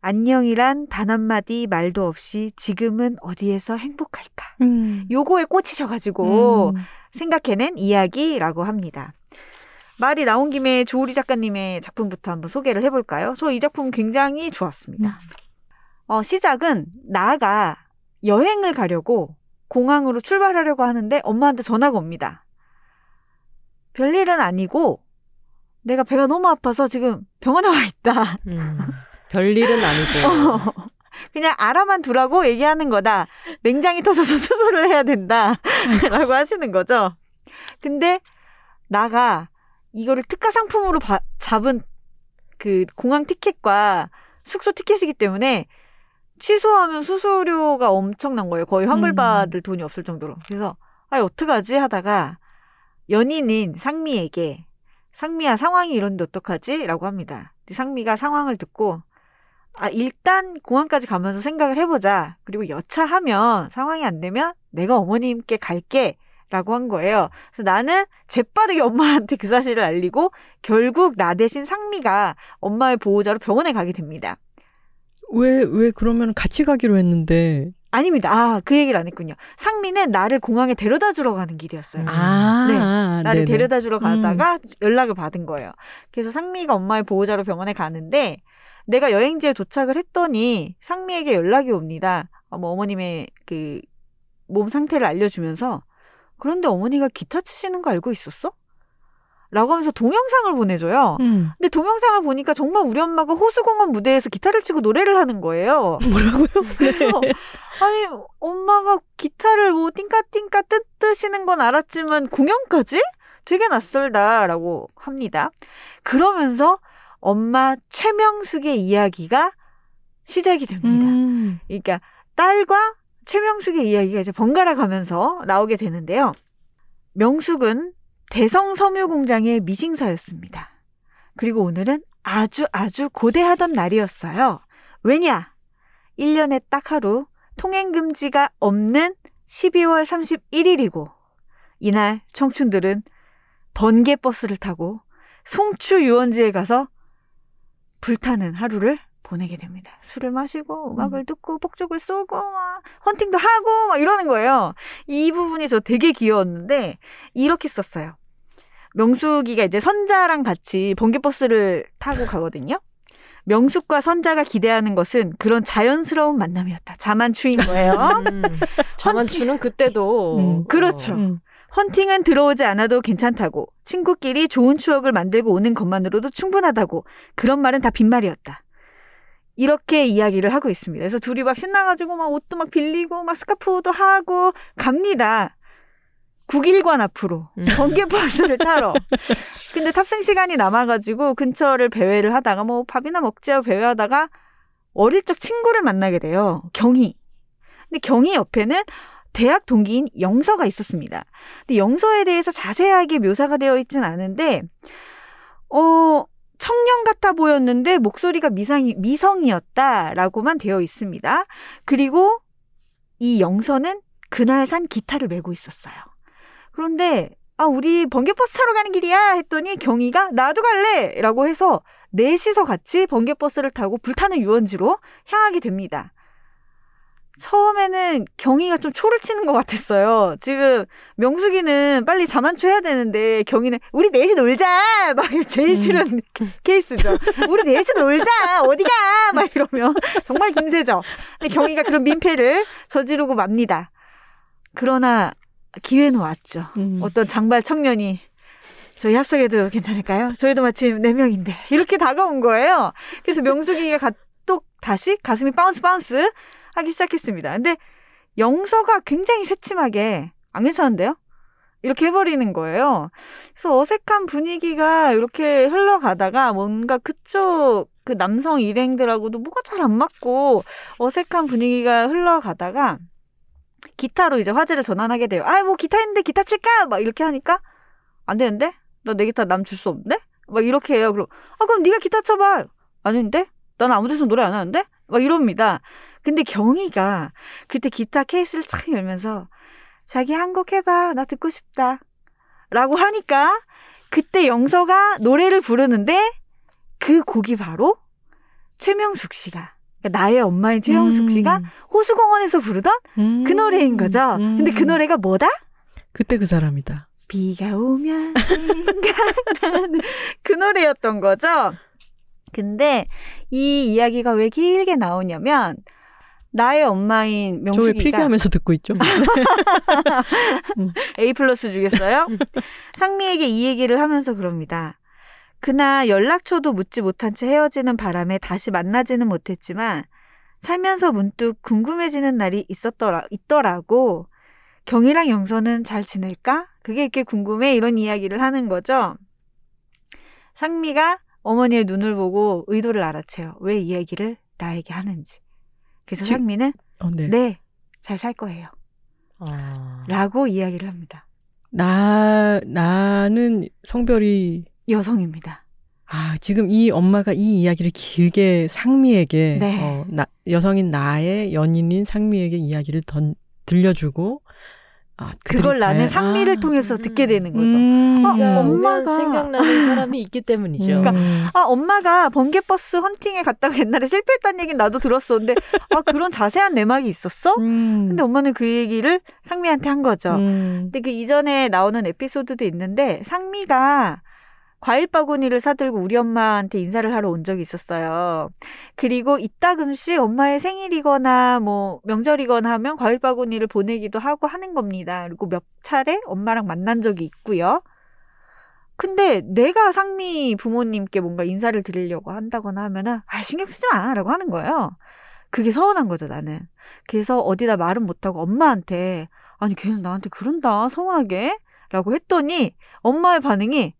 안녕이란 단 한마디 말도 없이 지금은 어디에서 행복할까. 음. 요거에 꽂히셔가지고 음. 생각해낸 이야기라고 합니다. 말이 나온 김에 조우리 작가님의 작품부터 한번 소개를 해볼까요? 저 이 작품 굉장히 좋았습니다. 어, 시작은 나가 여행을 가려고 공항으로 출발하려고 하는데 엄마한테 전화가 옵니다. 별일은 아니고 내가 배가 너무 아파서 지금 병원에 와 있다. 음, 별일은 아니고. 그냥 알아만 두라고 얘기하는 거다. 맹장이 터져서 수술을 해야 된다. 라고 하시는 거죠. 근데 나가 이거를 특가 상품으로 바- 잡은 그 공항 티켓과 숙소 티켓이기 때문에 취소하면 수수료가 엄청난 거예요. 거의 환불받을 돈이 없을 정도로. 그래서 아 어떡하지 하다가 연인인 상미에게 상미야 상황이 이런데 어떡하지? 라고 합니다. 상미가 상황을 듣고 아 일단 공항까지 가면서 생각을 해보자. 그리고 여차하면 상황이 안 되면 내가 어머님께 갈게. 라고 한 거예요. 그래서 나는 재빠르게 엄마한테 그 사실을 알리고 결국 나 대신 상미가 엄마의 보호자로 병원에 가게 됩니다. 왜, 왜 그러면 같이 가기로 했는데. 아닙니다. 아, 그 얘기를 안 했군요. 상미는 나를 공항에 데려다 주러 가는 길이었어요. 음. 아, 네. 나를 네네. 데려다 주러 가다가 연락을 받은 거예요. 그래서 상미가 엄마의 보호자로 병원에 가는데 내가 여행지에 도착을 했더니 상미에게 연락이 옵니다. 어, 뭐 어머님의 그 몸 상태를 알려주면서 그런데 어머니가 기타 치시는 거 알고 있었어? 라고 하면서 동영상을 보내줘요. 음. 근데 동영상을 보니까 정말 우리 엄마가 호수공원 무대에서 기타를 치고 노래를 하는 거예요. 뭐라고요? 그래서 아니 엄마가 기타를 뭐 띵까띵까 뜯으시는 건 알았지만 공연까지 되게 낯설다라고 합니다. 그러면서 엄마 최명숙의 이야기가 시작이 됩니다. 음. 그러니까 딸과 최명숙의 이야기가 이제 번갈아 가면서 나오게 되는데요. 명숙은 대성 섬유 공장의 미싱사였습니다. 그리고 오늘은 아주 아주 고대하던 날이었어요. 왜냐? 1년에 딱 하루 통행 금지가 없는 12월 31일이고 이날 청춘들은 번개 버스를 타고 송추 유원지에 가서 불타는 하루를 보내게 됩니다. 술을 마시고 음악을 듣고 폭죽을 쏘고 막 헌팅도 하고 막 이러는 거예요. 이 부분이 저 되게 귀여웠는데 이렇게 썼어요. 명숙이가 이제 선자랑 같이 번개버스를 타고 가거든요. 명숙과 선자가 기대하는 것은 그런 자연스러운 만남이었다. 자만추인 거예요. 음, 자만추는 그때도. 음, 그렇죠. 음. 헌팅은 들어오지 않아도 괜찮다고 친구끼리 좋은 추억을 만들고 오는 것만으로도 충분하다고 그런 말은 다 빈말이었다. 이렇게 이야기를 하고 있습니다. 그래서 둘이 막 신나가지고 막 옷도 막 빌리고 막 스카프도 하고 갑니다. 국일관 앞으로 음. 번개버스를 타러. 근데 탑승 시간이 남아가지고 근처를 배회를 하다가 뭐 밥이나 하고 배회하다가 어릴 적 친구를 만나게 돼요. 경희. 근데 경희 옆에는 대학 동기인 영서가 있었습니다. 근데 영서에 대해서 자세하게 묘사가 되어 있진 않은데, 어, 청년 같아 보였는데 목소리가 미상이, 미성이었다라고만 되어 있습니다. 그리고 이 영서는 그날 산 기타를 메고 있었어요. 그런데, 아, 우리 번개버스 타러 가는 길이야! 했더니 경희가 나도 갈래! 라고 해서 넷이서 같이 번개버스를 타고 불타는 유원지로 향하게 됩니다. 처음에는 경희가 좀 초를 치는 것 같았어요. 지금 명숙이는 빨리 자만추 해야 되는데 경희는 우리 넷이 놀자 막 제일 싫은 케이스죠. 우리 넷이 놀자 어디가 막 이러면 정말 김새죠. 근데 경희가 그런 민폐를 저지르고 맙니다. 그러나 기회는 왔죠. 음. 어떤 장발 청년이 저희 합석해도 괜찮을까요? 저희도 마침 네 명인데 이렇게 다가온 거예요. 그래서 명숙이가 가, 또 다시 가슴이 bounce bounce 하기 시작했습니다. 근데 영서가 굉장히 새침하게 안 괜찮은데요? 이렇게 해버리는 거예요. 그래서 어색한 분위기가 이렇게 흘러가다가 뭔가 그쪽 그 남성 일행들하고도 뭐가 잘 안 맞고 어색한 분위기가 흘러가다가 기타로 이제 화제를 전환하게 돼요. 아, 뭐 기타 있는데 기타 칠까? 막 이렇게 하니까 안 되는데? 너내 기타 남 줄 수 없는데? 막 이렇게 해요. 그럼 아 그럼 네가 기타 쳐봐. 아닌데? 난 아무 데서 노래 안 하는데? 막 이럽니다. 근데 경희가 그때 기타 케이스를 착 열면서 자기 한 곡 해봐. 나 듣고 싶다. 라고 하니까 그때 영서가 노래를 부르는데 그 곡이 바로 최명숙 씨가 그러니까 나의 엄마인 최명숙 씨가 호수공원에서 부르던 음. 그 노래인 거죠. 음. 근데 그 노래가 뭐다? 그때 그 사람이다. 비가 오면 생각나는 그 노래였던 거죠. 근데 이 이야기가 왜 길게 나오냐면 나의 엄마인 명숙이가 필기하면서 듣고 있죠? A 플러스 주겠어요? 상미에게 이 얘기를 하면서 그럽니다. 그나 연락처도 묻지 못한 채 헤어지는 바람에 다시 만나지는 못했지만 살면서 문득 궁금해지는 날이 있었더라 있더라고. 경이랑 영서는 잘 지낼까? 그게 이렇게 궁금해 이런 이야기를 하는 거죠. 상미가 어머니의 눈을 보고 의도를 알아채요. 왜이 얘기를 나에게 하는지. 그래서 지- 상미는 어, 네. 네, 잘 살 거예요. 아. 라고 이야기를 합니다. 나 나는 성별이 여성입니다. 아 지금 이 엄마가 이 이야기를 길게 상미에게 네. 어, 나, 여성인 나의 연인인 상미에게 이야기를 던, 들려주고 아, 그걸 나는 잘- 상미를 아, 통해서 음. 듣게 되는 거죠. 음. 어, 그러니까 엄마가- 생각나는 사람이 있기 때문이죠. 그러니까 음. 아, 엄마가 번개버스 헌팅에 갔다가 옛날에 실패했다는 얘기는 나도 들었었는데, 아, 그런 자세한 내막이 있었어? 음. 근데 엄마는 그 얘기를 상미한테 한 거죠. 음. 근데 그 이전에 나오는 에피소드도 있는데, 상미가 과일 바구니를 사들고 우리 엄마한테 인사를 하러 온 적이 있었어요. 그리고 이따금씩 엄마의 생일이거나 뭐 명절이거나 하면 과일 바구니를 보내기도 하고 하는 겁니다. 그리고 몇 차례 엄마랑 만난 적이 있고요. 근데 내가 상미 부모님께 뭔가 인사를 드리려고 한다거나 하면은 아 신경 쓰지 마라고 하는 거예요. 그게 서운한 거죠 나는. 그래서 어디다 말은 못하고 엄마한테 아니 걔는 나한테 그런다 서운하게 라고 했더니 엄마의 반응이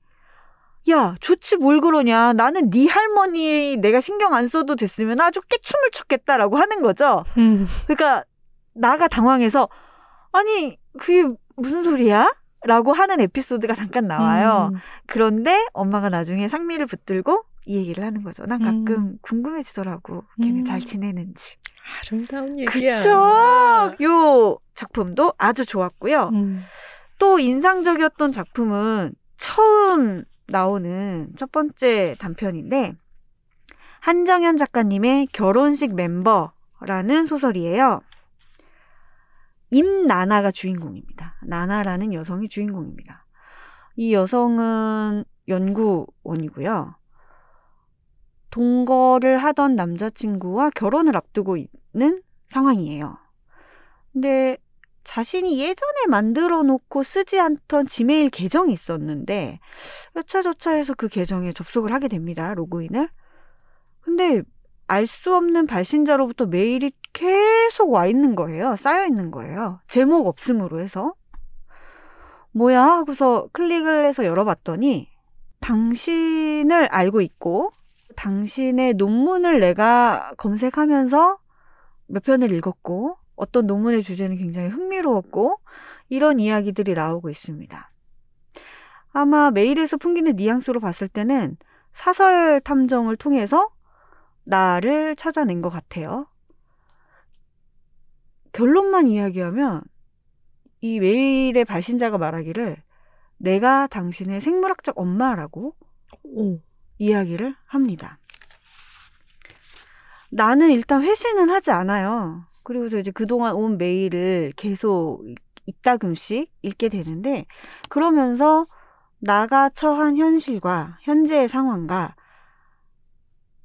야 좋지 뭘 그러냐 나는 네 할머니 내가 신경 안 써도 됐으면 아주 깨춤을 췄겠다라고 하는 거죠. 음. 그러니까 나가 당황해서 아니 그게 무슨 소리야? 라고 하는 에피소드가 잠깐 나와요. 음. 그런데 엄마가 나중에 상미를 붙들고 이 얘기를 하는 거죠. 난 가끔 음. 궁금해지더라고. 걔네 음. 잘 지내는지. 아름다운 얘기야. 그쵸? 요 작품도 아주 좋았고요. 음. 또 인상적이었던 작품은 처음 나오는 첫 번째 단편인데 한정현 작가님의 결혼식 멤버라는 소설이에요. 임나나가 주인공입니다. 나나라는 여성이 주인공입니다. 이 여성은 연구원이고요. 동거를 하던 남자친구와 결혼을 앞두고 있는 상황이에요. 근데 자신이 예전에 만들어 놓고 쓰지 않던 지메일 계정이 있었는데 여차저차 해서 그 계정에 접속을 하게 됩니다. 로그인을. 근데 알 수 없는 발신자로부터 메일이 계속 와 있는 거예요. 쌓여 있는 거예요. 제목 없음으로 해서. 뭐야 하고서 클릭을 해서 열어봤더니 당신을 알고 있고 당신의 논문을 내가 검색하면서 몇 편을 읽었고 어떤 논문의 주제는 굉장히 흥미로웠고 이런 이야기들이 나오고 있습니다. 아마 메일에서 풍기는 뉘앙스로 봤을 때는 사설 탐정을 통해서 나를 찾아낸 것 같아요. 결론만 이야기하면 이 메일의 발신자가 말하기를 내가 당신의 생물학적 엄마라고 오. 이야기를 합니다. 나는 일단 회신은 하지 않아요. 그리고서 이제 그동안 온 메일을 계속 이따금씩 읽게 되는데, 그러면서 나가 처한 현실과 현재의 상황과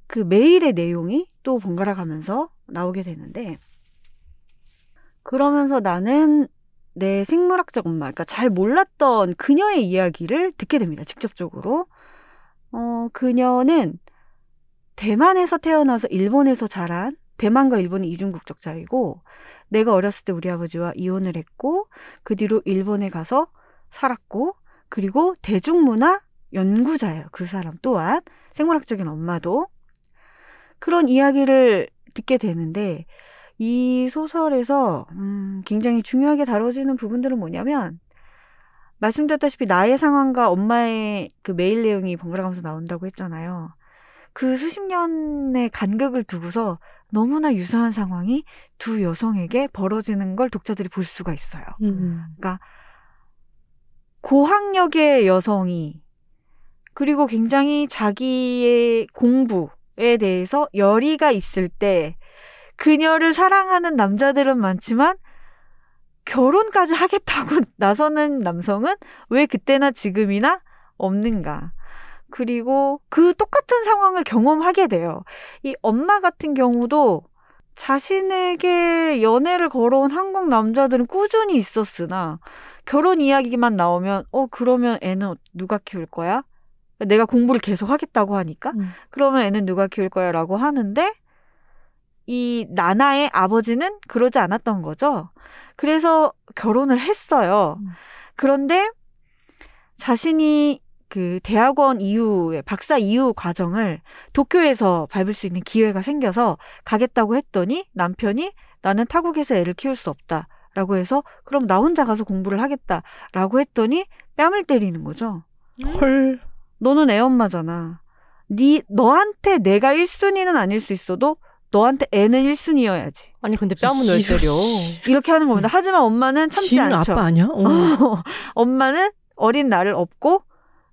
그 메일의 내용이 또 번갈아 가면서 나오게 되는데, 그러면서 나는 내 생물학적 엄마, 그러니까 잘 몰랐던 그녀의 이야기를 듣게 됩니다. 직접적으로. 어, 그녀는 대만에서 태어나서 일본에서 자란 대만과 일본이 이중국적 자이고 내가 어렸을 때 우리 아버지와 이혼을 했고 그 뒤로 일본에 가서 살았고 그리고 대중문화 연구자예요. 그 사람 또한 생물학적인 엄마도 그런 이야기를 듣게 되는데 이 소설에서 음, 굉장히 중요하게 다뤄지는 부분들은 뭐냐면 말씀드렸다시피 나의 상황과 엄마의 그 메일 내용이 번갈아가면서 나온다고 했잖아요. 그 수십 년의 간극을 두고서 너무나 유사한 상황이 두 여성에게 벌어지는 걸 독자들이 볼 수가 있어요. 음. 고학력의 여성이 그리고 굉장히 자기의 공부에 대해서 열의가 있을 때 그녀를 사랑하는 남자들은 많지만 결혼까지 하겠다고 나서는 남성은 왜 그때나 지금이나 없는가. 그리고 그 똑같은 상황을 경험하게 돼요. 이 엄마 같은 경우도 자신에게 연애를 걸어온 한국 남자들은 꾸준히 있었으나 결혼 이야기만 나오면 어 그러면 애는 누가 키울 거야? 내가 공부를 계속 하겠다고 하니까 음. 그러면 애는 누가 키울 거야라고 하는데 이 나나의 아버지는 그러지 않았던 거죠. 그래서 결혼을 했어요. 음. 그런데 자신이 그 대학원 이후에 박사 이후 과정을 도쿄에서 밟을 수 있는 기회가 생겨서 가겠다고 했더니 남편이 나는 타국에서 애를 키울 수 없다 라고 해서 그럼 나 혼자 가서 공부를 하겠다 라고 했더니 뺨을 때리는 거죠. 헐. 너는 애 엄마잖아. 네 너한테 내가 1순위는 아닐 수 있어도 너한테 애는 1순위여야지. 아니 근데 뺨은 왜 때려? 씨. 이렇게 하는 겁니다. 하지만 엄마는 참지 지는 않죠. 아빠 아니야? 어. 엄마는 어린 나를 업고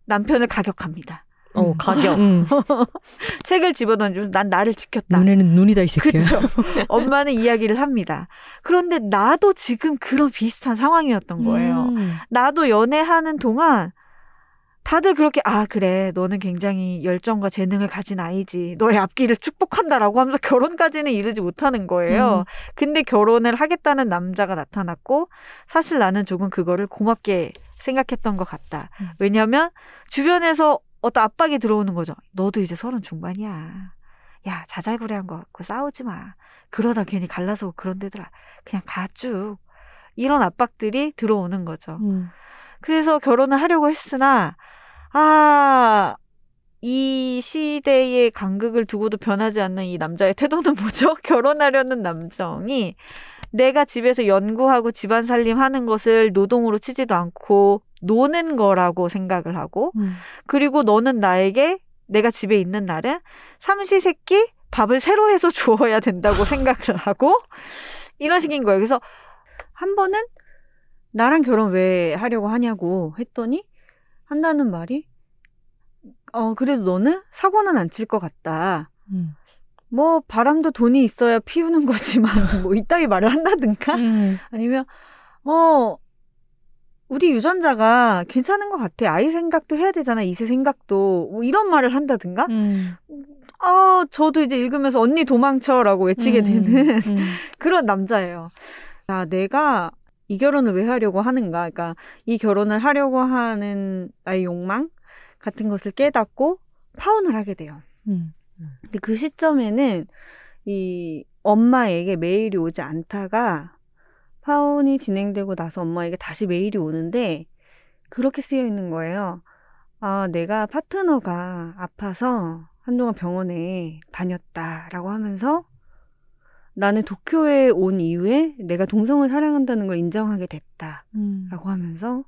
남편을 가격합니다. 어 가격. 음. 책을 집어던지면서 난 나를 지켰다. 눈에는 눈이다 이 새끼야. 그렇죠. 엄마는 이야기를 합니다. 그런데 나도 지금 그런 비슷한 상황이었던 거예요. 음. 나도 연애하는 동안 다들 그렇게 아 그래 너는 굉장히 열정과 재능을 가진 아이지 너의 앞길을 축복한다라고 하면서 결혼까지는 이르지 못하는 거예요. 음. 근데 결혼을 하겠다는 남자가 나타났고 사실 나는 조금 그거를 고맙게 생각했던 것 같다. 음. 왜냐하면 주변에서 어떤 압박이 들어오는 거죠. 너도 이제 서른 중반이야. 야 자잘구레한 거 갖고 싸우지 마. 그러다 괜히 갈라서 그런 데더라. 그냥 가 쭉. 이런 압박들이 들어오는 거죠. 음. 그래서 결혼을 하려고 했으나 아, 이 시대의 간극을 두고도 변하지 않는 이 남자의 태도는 뭐죠? 결혼하려는 남성이 내가 집에서 연구하고 집안 살림하는 것을 노동으로 치지도 않고 노는 거라고 생각을 하고 음. 그리고 너는 나에게 내가 집에 있는 날은 삼시세끼 밥을 새로 해서 주어야 된다고 생각을 하고 이런 식인 거예요. 그래서 한 번은 나랑 결혼 왜 하려고 하냐고 했더니 한다는 말이 어 그래도 너는 사고는 안 칠 것 같다. 음. 뭐 바람도 돈이 있어야 피우는 거지만 뭐 이따위 말을 한다든가 음. 아니면 어 우리 유전자가 괜찮은 것 같아 아이 생각도 해야 되잖아 이세 생각도 뭐 이런 말을 한다든가 음. 아 저도 이제 읽으면서 언니 도망쳐라고 외치게 음. 되는 음. 그런 남자예요. 아, 내가 이 결혼을 왜 하려고 하는가? 그러니까 이 결혼을 하려고 하는 나의 욕망 같은 것을 깨닫고 파혼을 하게 돼요. 음. 근데 그 시점에는 이 엄마에게 메일이 오지 않다가 파혼이 진행되고 나서 엄마에게 다시 메일이 오는데 그렇게 쓰여 있는 거예요. 아, 내가 파트너가 아파서 한동안 병원에 다녔다라고 하면서 나는 도쿄에 온 이후에 내가 동성을 사랑한다는 걸 인정하게 됐다라고 음. 하면서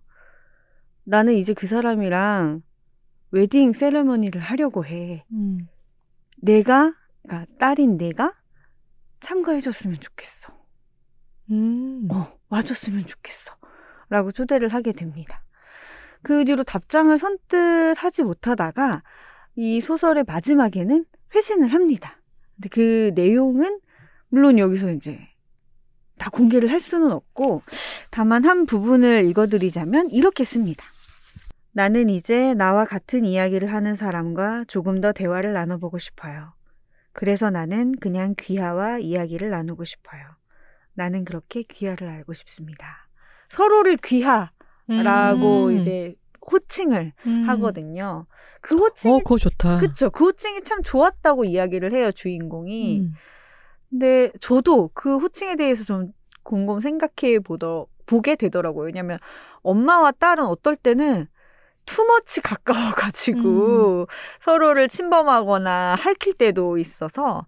나는 이제 그 사람이랑 웨딩 세레머니를 하려고 해. 음. 내가, 그러니까 딸인 내가 참가해줬으면 좋겠어. 음. 어, 와줬으면 좋겠어. 라고 초대를 하게 됩니다. 그 뒤로 답장을 선뜻 하지 못하다가 이 소설의 마지막에는 회신을 합니다. 근데 그 내용은 물론 여기서 이제 다 공개를 할 수는 없고 다만 한 부분을 읽어드리자면 이렇게 씁니다. 나는 이제 나와 같은 이야기를 하는 사람과 조금 더 대화를 나눠보고 싶어요. 그래서 나는 그냥 귀하와 이야기를 나누고 싶어요. 나는 그렇게 귀하를 알고 싶습니다. 서로를 귀하라고 음. 이제 호칭을 음. 하거든요. 그 호칭이 어, 그거 좋다. 그쵸. 그 호칭이 참 좋았다고 이야기를 해요, 주인공이. 음. 근데 저도 그 호칭에 대해서 좀 곰곰 생각해 보더, 보게 되더라고요. 왜냐면 엄마와 딸은 어떨 때는 투머치 가까워가지고 서로를 침범하거나 할킬 때도 있어서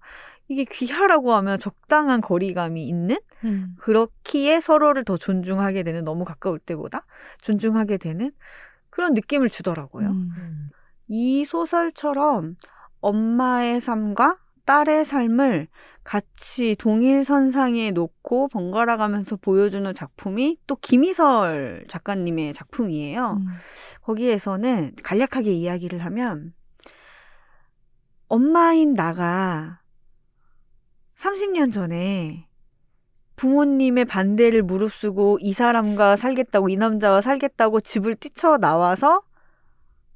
이게 귀하라고 하면 적당한 거리감이 있는 음. 그렇기에 서로를 더 존중하게 되는 너무 가까울 때보다 존중하게 되는 그런 느낌을 주더라고요. 음. 음. 이 소설처럼 엄마의 삶과 딸의 삶을 같이 동일선상에 놓고 번갈아 가면서 보여주는 작품이 또 김희설 작가님의 작품이에요. 음. 거기에서는 간략하게 이야기를 하면 엄마인 나가 30년 전에 부모님의 반대를 무릅쓰고 이 사람과 살겠다고 이 남자와 살겠다고 집을 뛰쳐 나와서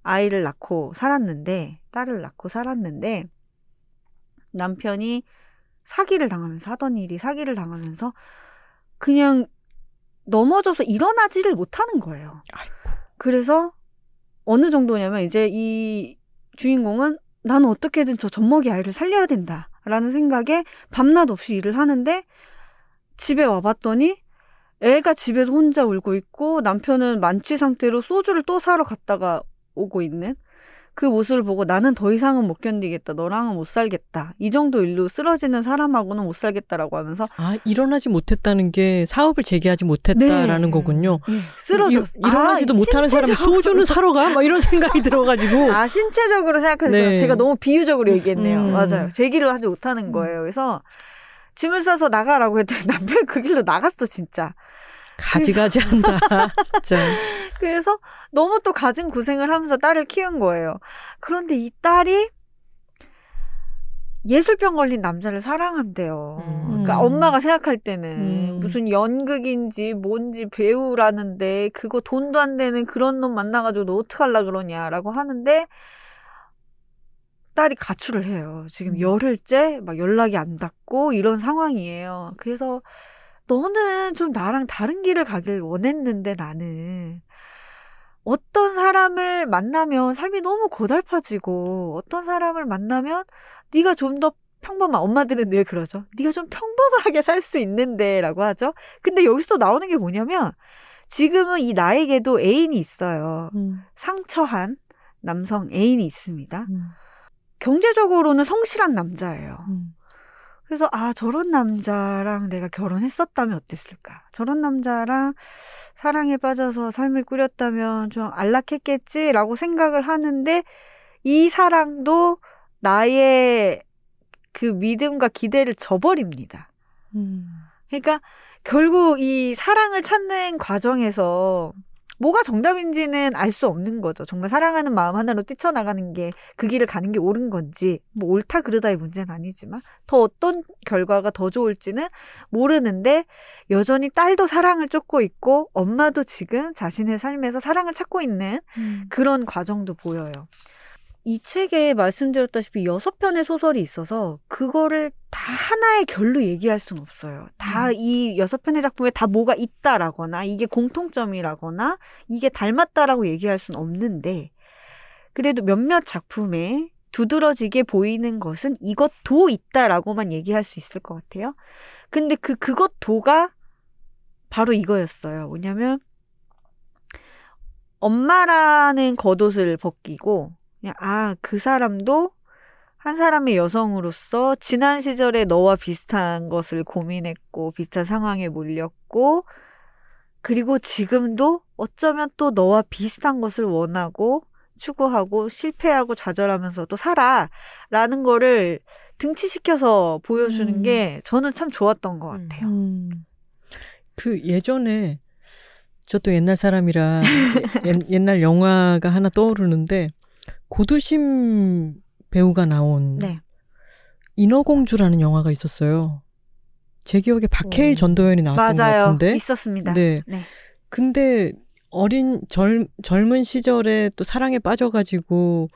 아이를 낳고 살았는데 딸을 낳고 살았는데 남편이 사기를 당하면서 하던 일이 사기를 당하면서 그냥 넘어져서 일어나지를 못하는 거예요. 아이고. 그래서 어느 정도냐면 이제 이 주인공은 나는 어떻게든 저 젖먹이 아이를 살려야 된다라는 생각에 밤낮 없이 일을 하는데 집에 와봤더니 애가 집에서 혼자 울고 있고 남편은 만취 상태로 소주를 또 사러 갔다가 오고 있는 그 모습을 보고 나는 더 이상은 못 견디겠다. 너랑은 못 살겠다. 이 정도 일로 쓰러지는 사람하고는 못 살겠다라고 하면서 아, 일어나지 못했다는 게 사업을 재개하지 못했다라는 네. 거군요. 예, 쓰러졌 일- 일어나지도 아, 못하는 사람이. 소주는 사러 가? 막 이런 생각이 들어가지고. 아 신체적으로 생각해서 네. 제가 너무 비유적으로 얘기했네요. 음. 맞아요. 제 길로 하지 못하는 거예요. 그래서 짐을 싸서 나가라고 했더니 남편이 그 길로 나갔어 진짜. 가지가지 한다. 진짜. 그래서 너무 또 가진 고생을 하면서 딸을 키운 거예요. 그런데 이 딸이 예술병 걸린 남자를 사랑한대요. 음. 그러니까 엄마가 생각할 때는 음. 무슨 연극인지 뭔지 배우라는데 그거 돈도 안 되는 그런 놈 만나가지고 너 어떡할라 그러냐라고 하는데 딸이 가출을 해요. 지금 음. 열흘째 막 연락이 안 닿고 이런 상황이에요. 그래서 너는 좀 나랑 다른 길을 가길 원했는데 나는 어떤 사람을 만나면 삶이 너무 고달파지고 어떤 사람을 만나면 네가 좀 더 평범한 엄마들은 늘 그러죠. 네가 좀 평범하게 살 수 있는데라고 하죠. 근데 여기서 또 나오는 게 뭐냐면 지금은 이 나에게도 애인이 있어요. 음, 상처한 남성 애인이 있습니다. 음, 경제적으로는 성실한 남자예요. 음. 그래서 아 저런 남자랑 내가 결혼했었다면 어땠을까? 저런 남자랑 사랑에 빠져서 삶을 꾸렸다면 좀 안락했겠지라고 생각을 하는데 이 사랑도 나의 그 믿음과 기대를 저버립니다. 음. 그러니까 결국 이 사랑을 찾는 과정에서 뭐가 정답인지는 알 수 없는 거죠. 정말 사랑하는 마음 하나로 뛰쳐나가는 게 그 길을 가는 게 옳은 건지 뭐 옳다 그르다의 문제는 아니지만 더 어떤 결과가 더 좋을지는 모르는데 여전히 딸도 사랑을 쫓고 있고 엄마도 지금 자신의 삶에서 사랑을 찾고 있는 그런 과정도 보여요. 이 책에 말씀드렸다시피 여섯 편의 소설이 있어서 그거를 다 하나의 결로 얘기할 수는 없어요. 다이 여섯 편의 작품에 다 뭐가 있다라거나 이게 공통점이라거나 이게 닮았다라고 얘기할 수는 없는데 그래도 몇몇 작품에 두드러지게 보이는 것은 이것도 있다라고만 얘기할 수 있을 것 같아요. 근데 그 그것도가 바로 이거였어요. 뭐냐면 엄마라는 겉옷을 벗기고 그냥 아, 그 사람도 한 사람의 여성으로서 지난 시절에 너와 비슷한 것을 고민했고 비슷한 상황에 몰렸고 그리고 지금도 어쩌면 또 너와 비슷한 것을 원하고 추구하고 실패하고 좌절하면서도 살아라는 거를 등치시켜서 보여주는 음. 게 저는 참 좋았던 것 음. 같아요. 음. 그 예전에 저도 옛날 사람이라 옛, 옛날 영화가 하나 떠오르는데 고두심 배우가 나온 네. 인어공주라는 영화가 있었어요. 제 기억에 박해일 음. 전도연이 나왔던 것 맞아요. 같은데. 있었습니다. 네. 네. 근데 어린 젊, 젊은 시절에 또 사랑에 빠져가지고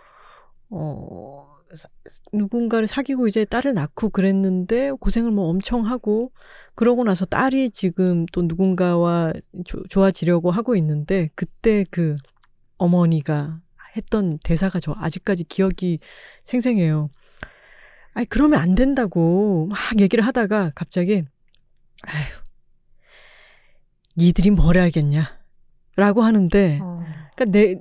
어 사- 누군가를 사귀고 이제 딸을 낳고 그랬는데 고생을 뭐 엄청 하고 그러고 나서 딸이 지금 또 누군가와 조- 좋아지려고 하고 있는데 그때 그 어머니가 했던 대사가 저 아직까지 기억이 생생해요. 아이 그러면 안 된다고 막 얘기를 하다가 갑자기 아휴 니들이 뭘 알겠냐 라고 하는데 어. 그러니까 내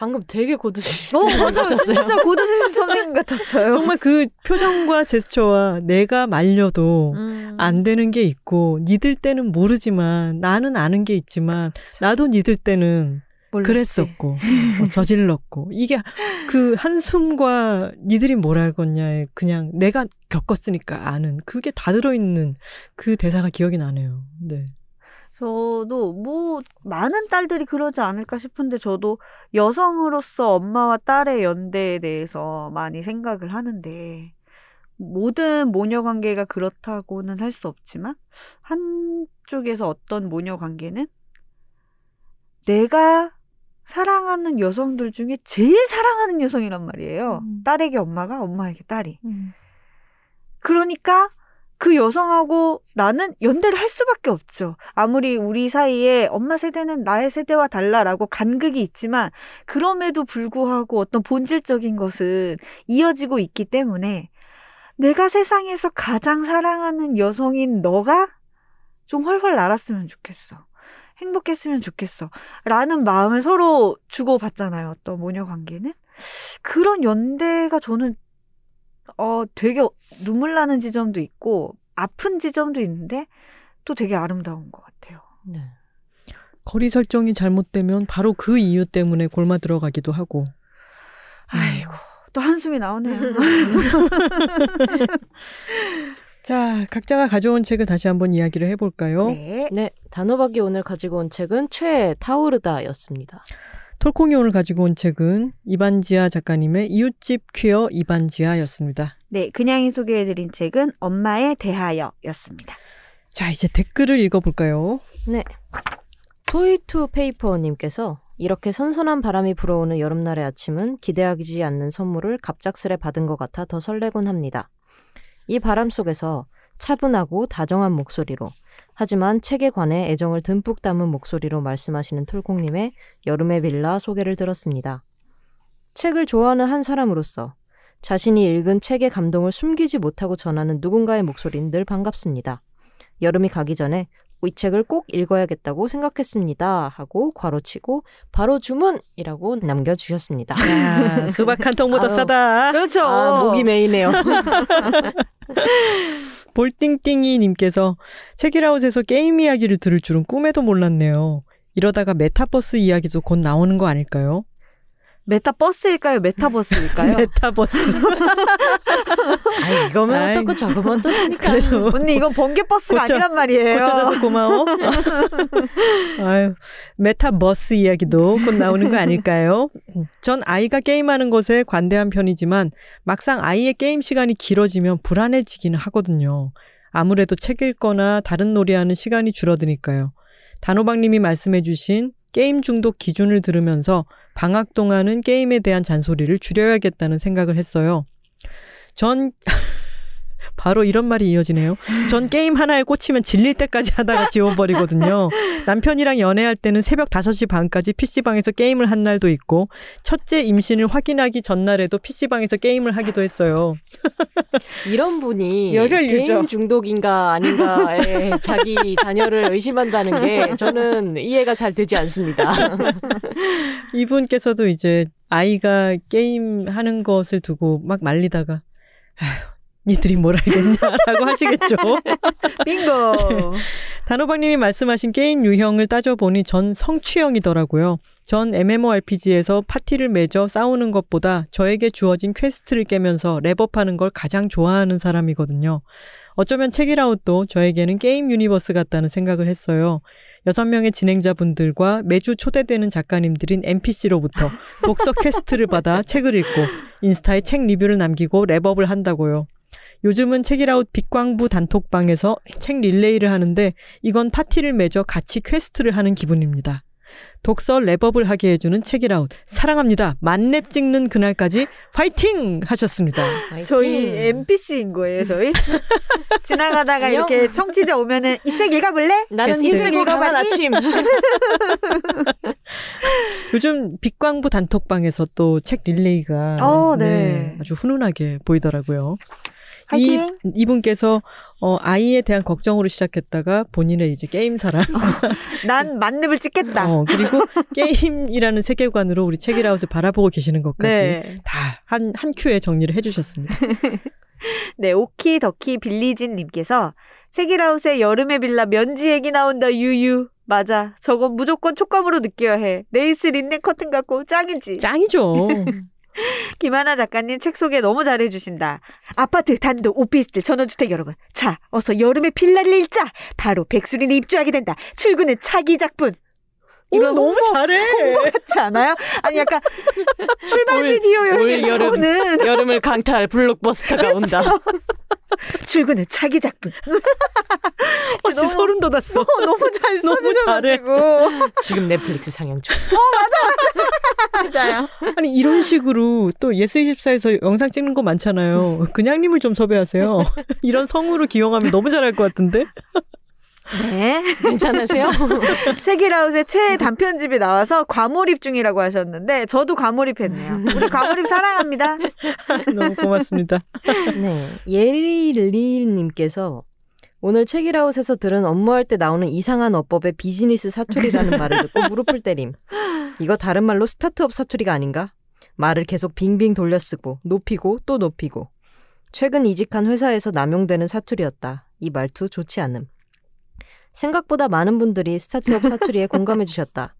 방금 되게 고드시. 어, 맞아요. 진짜 고두심 선생님 같았어요. 정말 그 표정과 제스처와 내가 말려도 음. 안 되는 게 있고 니들 때는 모르지만 나는 아는 게 있지만 나도 니들 때는 몰랐지. 그랬었고 어, 저질렀고 이게 그 한숨과 니들이 뭘 알겠냐에 그냥 내가 겪었으니까 아는 그게 다 들어있는 그 대사가 기억이 나네요. 네. 저도 뭐 많은 딸들이 그러지 않을까 싶은데 저도 여성으로서 엄마와 딸의 연대에 대해서 많이 생각을 하는데 모든 모녀 관계가 그렇다고는 할 수 없지만 한쪽에서 어떤 모녀 관계는 내가 사랑하는 여성들 중에 제일 사랑하는 여성이란 말이에요. 음. 딸에게 엄마가 엄마에게 딸이. 그러니까 그 여성하고 나는 연대를 할 수밖에 없죠. 아무리 우리 사이에 엄마 세대는 나의 세대와 달라라고 간극이 있지만 그럼에도 불구하고 어떤 본질적인 것은 이어지고 있기 때문에 내가 세상에서 가장 사랑하는 여성인 너가 좀 훨훨 날았으면 좋겠어. 행복했으면 좋겠어. 라는 마음을 서로 주고받잖아요. 어떤 모녀 관계는. 그런 연대가 저는 어, 되게 눈물 나는 지점도 있고, 아픈 지점도 있는데, 또 되게 아름다운 것 같아요. 네. 거리 설정이 잘못되면 바로 그 이유 때문에 골마 들어가기도 하고 아이고, 또 한숨이 나오네요. 자 각자가 가져온 책을 다시 한번 이야기를 해볼까요? 네. 네, 단호박이 오늘 가지고 온 책은 최 타오르다였습니다. 톨콩이 오늘 가지고 온 책은 이반지아 작가님의 이웃집 퀴어 이반지아였습니다. 네, 그냥이 소개해드린 책은 엄마에 대하여였습니다. 자 이제 댓글을 읽어볼까요? 네. 토이투 페이퍼님께서 이렇게 선선한 바람이 불어오는 여름날의 아침은 기대하지 않는 선물을 갑작스레 받은 것 같아 더 설레곤 합니다. 이 바람 속에서 차분하고 다정한 목소리로 하지만 책에 관해 애정을 듬뿍 담은 목소리로 말씀하시는 톨콩님의 여름의 빌라 소개를 들었습니다. 책을 좋아하는 한 사람으로서 자신이 읽은 책의 감동을 숨기지 못하고 전하는 누군가의 목소리는 늘 반갑습니다. 여름이 가기 전에 이 책을 꼭 읽어야겠다고 생각했습니다. 하고 괄호치고 바로 주문이라고 남겨주셨습니다. 야, 수박 한 통보다. 싸다. 그렇죠. 아, 목이 메이네요. 볼띵띵이 님께서 책읽아웃에서 게임 이야기를 들을 줄은 꿈에도 몰랐네요. 이러다가 메타버스 이야기도 곧 나오는 거 아닐까요? 메타버스일까요? 메타버스일까요? 메타버스. 아 이거면 아이. 어떻고 저거면 또 사니까. 그래도 언니 이건 번개버스가 고쳐- 아니란 말이에요. 고쳐줘서 고마워. 아유, 메타버스 이야기도 곧 나오는 거 아닐까요? 전 아이가 게임하는 것에 관대한 편이지만 막상 아이의 게임 시간이 길어지면 불안해지기는 하거든요. 아무래도 책 읽거나 다른 놀이하는 시간이 줄어드니까요. 단호박님이 말씀해주신 게임 중독 기준을 들으면서 방학 동안은 게임에 대한 잔소리를 줄여야겠다는 생각을 했어요. 전 바로 이런 말이 이어지네요. 전 게임 하나에 꽂히면 질릴 때까지 하다가 지워버리거든요. 남편이랑 연애할 때는 새벽 5시 반까지 PC방에서 게임을 한 날도 있고, 첫째 임신을 확인하기 전날에도 PC방에서 게임을 하기도 했어요. 이런 분이 열혈 게임 user. 중독인가 아닌가에 자기 자녀를 의심한다는 게 저는 이해가 잘 되지 않습니다. 이분께서도 이제 아이가 게임 하는 것을 두고 막 말리다가, 아휴, 니들이 뭘 알겠냐라고 하시겠죠. 빙고. 단호박님이 말씀하신 게임 유형을 따져보니 전 성취형이더라고요. 전 MMORPG에서 파티를 맺어 싸우는 것보다 저에게 주어진 quest를 깨면서 렙업하는 걸 가장 좋아하는 사람이거든요. 어쩌면 책읽아웃도 저에게는 게임 universe 같다는 생각을 했어요. 여섯 명의 진행자분들과 매주 초대되는 작가님들인 NPC로부터 독서 quest를 받아 책을 읽고 인스타에 책 리뷰를 남기고 렙업을 한다고요. 요즘은 책읽아웃 빅광부 단톡방에서 책 릴레이를 하는데 이건 파티를 맺어 같이 quest를 하는 기분입니다. 독서 렙업을 하게 해주는 책읽아웃 사랑합니다. 만렙 찍는 그날까지 화이팅 하셨습니다. 저희 NPC인 거예요, 저희? 지나가다가. 이렇게 청취자 오면은 이 책 읽어볼래? 나는 강한 읽어봤니? 아침. 요즘 빅광부 단톡방에서 또 책 릴레이가 어, 네. 아주 훈훈하게 보이더라고요. 화이팅! 이, 이분께서 어, 아이에 대한 걱정으로 시작했다가 본인의 이제 게임 사랑 난 만렙을 찍겠다. 어, 그리고 게임이라는 세계관으로 우리 책읽아웃을 바라보고 계시는 것까지 네. 다 한 큐에 정리를 해주셨습니다. 네, 오키 덕키 빌리진 님께서 책읽아웃의 여름의 빌라 면지 얘기 나온다 유유. 맞아. 저건 무조건 촉감으로 느껴야 해. 레이스 린넨 커튼 같고 짱이지. 짱이죠. 김하나 작가님 책 소개 너무 잘해주신다. 아파트, 단독, 오피스텔, 전원주택 여러분. 자, 어서 여름의 빌라를 읽자. 바로 백수린에 입주하게 된다. 출근은 차기 작품. 이거 너무 잘해. 것 같지 않아요? 아니 약간 출발 올- 비디오에 올 여름. 나오는 여름을 강타할 블록버스터가 온다. 출근은 차기 작품. 어, 진짜 너무- 소름 돋았어. 너무 잘 너무 써주셔가지고 지금 넷플릭스 상영 중. 맞아요. 아니 이런 식으로 또 예스 24에서 영상 찍는 거 많잖아요. 그냥님을 좀 섭외하세요. 이런 성우로 기용하면 너무 잘할 것 같은데. 네. 괜찮으세요? 책이라웃의 최애 단편집이 나와서 과몰입 중이라고 하셨는데 저도 과몰입했네요. 우리 과몰입 사랑합니다. 너무 고맙습니다. 네. 예리리님께서 오늘 책이라웃에서 들은 업무할 때 나오는 이상한 어법의 비즈니스 사투리라는 말을 듣고 무릎을 때림. 이거 다른 말로 스타트업 사투리가 아닌가? 말을 계속 빙빙 돌려 쓰고 높이고 또 높이고. 최근 이직한 회사에서 남용되는 사투리였다. 이 말투 좋지 않음. 생각보다 많은 분들이 스타트업 사투리에 공감해 주셨다.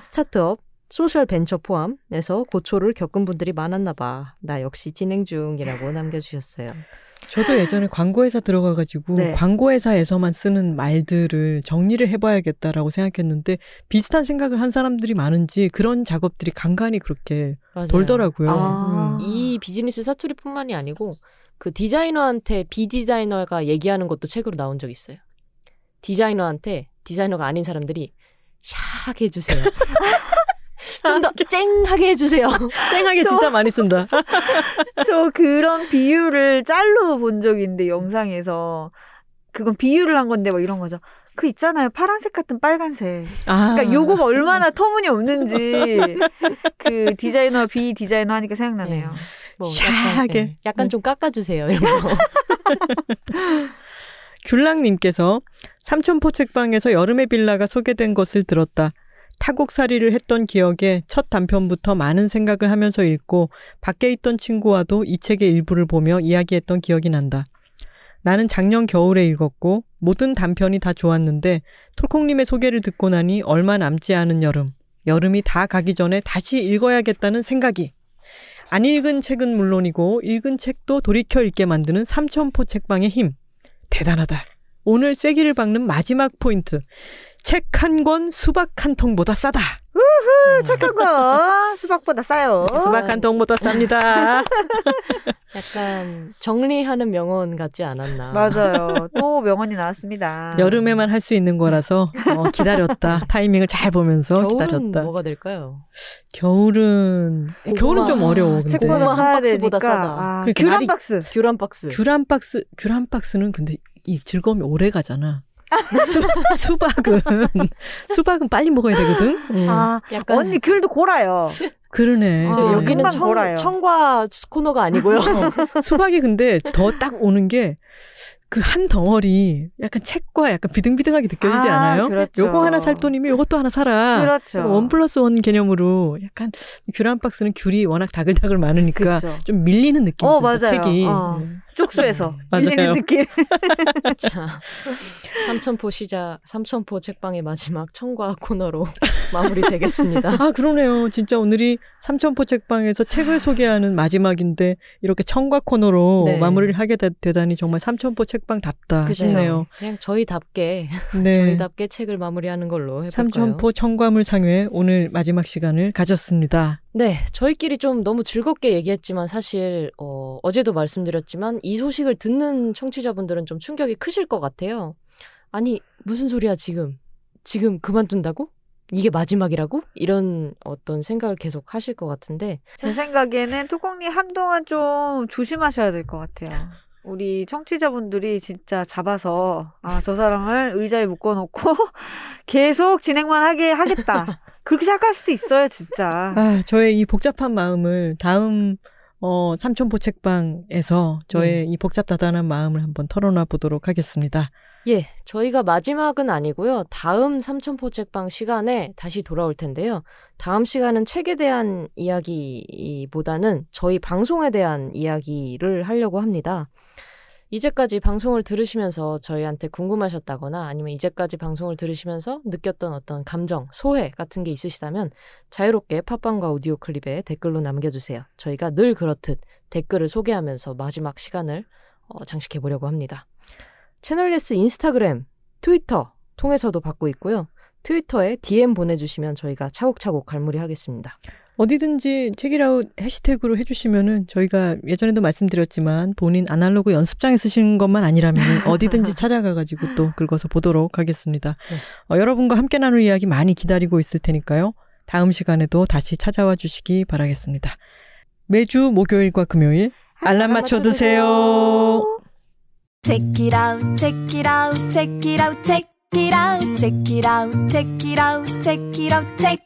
스타트업, 소셜 벤처 포함해서 고초를 겪은 분들이 많았나 봐. 나 역시 진행 중이라고 남겨주셨어요. 저도 예전에 광고회사 들어가가지고 네. 광고회사에서만 쓰는 말들을 정리를 해봐야겠다라고 생각했는데 비슷한 생각을 한 사람들이 많은지 그런 작업들이 간간히 그렇게 맞아요. 돌더라고요. 아. 음. 이 비즈니스 사투리뿐만이 아니고 그 디자이너한테 비디자이너가 얘기하는 것도 책으로 나온 적 있어요. 디자이너한테 디자이너가 아닌 사람들이 샥 해주세요. 좀 더 쨍하게 해주세요. 쨍하게 저- 진짜 많이 쓴다. 저 그런 비유를 짤로 본 적이 있는데 영상에서 그건 비유를 한 건데 뭐 이런 거죠. 그 있잖아요. 파란색 같은 빨간색. 아. 그러니까 요거가 얼마나 터무니 없는지 그 디자이너 비 디자이너 하니까 생각나네요. 뭐 샥하게. 예, 약간 좀 깎아주세요. 이런 거. 귤랑님께서 삼천포 책방에서 여름의 빌라가 소개된 것을 들었다. 타국살이를 했던 기억에 첫 단편부터 많은 생각을 하면서 읽고 밖에 있던 친구와도 이 책의 일부를 보며 이야기했던 기억이 난다. 나는 작년 겨울에 읽었고 모든 단편이 다 좋았는데 톨콩님의 소개를 듣고 나니 얼마 남지 않은 여름. 여름이 다 가기 전에 다시 읽어야겠다는 생각이. 안 읽은 책은 물론이고 읽은 책도 돌이켜 읽게 만드는 삼천포 책방의 힘. 대단하다. 오늘 쐐기를 박는 마지막 포인트. 책 한 권 수박 한 통보다 싸다. 착한 거 수박보다 싸요. 수박 한 통보다 쌉니다. 약간 정리하는 명언 같지 않았나. 맞아요. 또 명언이 나왔습니다. 여름에만 할 수 있는 거라서 어, 기다렸다. 타이밍을 잘 보면서 겨울은 기다렸다. 뭐가 될까요? 겨울은 고구마. 겨울은 좀 어려워. 근데. 책 고구마 한 박스보다. 싸다. 아, 그귤한 날이- 박스. 귤한 박스. 귤한 박스 귤한 박스는 근데 이 즐거움이 오래 가잖아. 수, 수박은 수박은 빨리 먹어야 되거든. 음. 아, 약간 언니 귤도 고라요. 그러네. 저 아, 여기는 청, 골아요. 청과 코너가 아니고요. 수박이 근데 더 딱 오는 게그 한 덩어리 약간 책과 약간 비등비등하게 느껴지지 아, 않아요? 그렇죠. 요거 하나 살 돈이면 요것도 하나 사라. 그렇죠. 원 플러스 원 개념으로 약간 귤한 박스는 귤이 워낙 다글다글 많으니까 그쵸. 좀 밀리는 느낌이 어, 맞아요. 책이. 어. 음. 쪽수에서 맞아요. 밀리는 느낌. 자, 삼천포 시작, 삼천포 책방의 마지막 청과 코너로 마무리되겠습니다. 아 그러네요. 진짜 오늘이 삼천포 책방에서 책을 소개하는 마지막인데 이렇게 청과 코너로 네. 마무리를 하게 되, 되다니 정말 삼천포 책 방답다 그죠. 싶네요. 그냥 저희답게 네. 저희답게 책을 마무리하는 걸로 해볼까요? 삼천포 청과물 상회 오늘 마지막 시간을 가졌습니다. 네, 저희끼리 좀 너무 즐겁게 얘기했지만 사실 어, 어제도 말씀드렸지만 이 소식을 듣는 청취자분들은 좀 충격이 크실 것 같아요. 아니 무슨 소리야 지금? 지금 그만둔다고? 이게 마지막이라고? 이런 어떤 생각을 계속 하실 것 같은데 제 생각에는 뚜껑님 한동안 좀 조심하셔야 될 것 같아요. 우리 청취자분들이 진짜 잡아서 아 저 사람을 의자에 묶어놓고 계속 진행만 하게 하겠다. 그렇게 생각할 수도 있어요, 진짜. 아, 저의 이 복잡한 마음을 다음 어, 삼천포 책방에서 저의 이 복잡다단한 마음을 한번 털어놔 보도록 하겠습니다. 예, 저희가 마지막은 아니고요. 다음 삼천포 책방 시간에 다시 돌아올 텐데요. 다음 시간은 책에 대한 이야기보다는 저희 방송에 대한 이야기를 하려고 합니다. 이제까지 방송을 들으시면서 저희한테 궁금하셨다거나 아니면 이제까지 방송을 들으시면서 느꼈던 어떤 감정, 소회 같은 게 있으시다면 자유롭게 팟빵과 오디오 클립에 댓글로 남겨주세요. 저희가 늘 그렇듯 댓글을 소개하면서 마지막 시간을 어, 장식해 보려고 합니다. 채널레스 인스타그램, 트위터 통해서도 받고 있고요. 트위터에 DM 보내주시면 저희가 차곡차곡 갈무리 하겠습니다. 어디든지 책이라웃 해시태그로 해주시면은 저희가 예전에도 말씀드렸지만 본인 아날로그 연습장에 쓰시는 것만 아니라면 어디든지 찾아가가지고 또 긁어서 보도록 하겠습니다. 네. 어, 여러분과 함께 나눌 이야기 많이 기다리고 있을 테니까요. 다음 시간에도 다시 찾아와 주시기 바라겠습니다. 매주 목요일과 금요일 알람 맞춰 두세요. Check it out, check it out, check it out, check it out, check it out, check it out, check it out, check.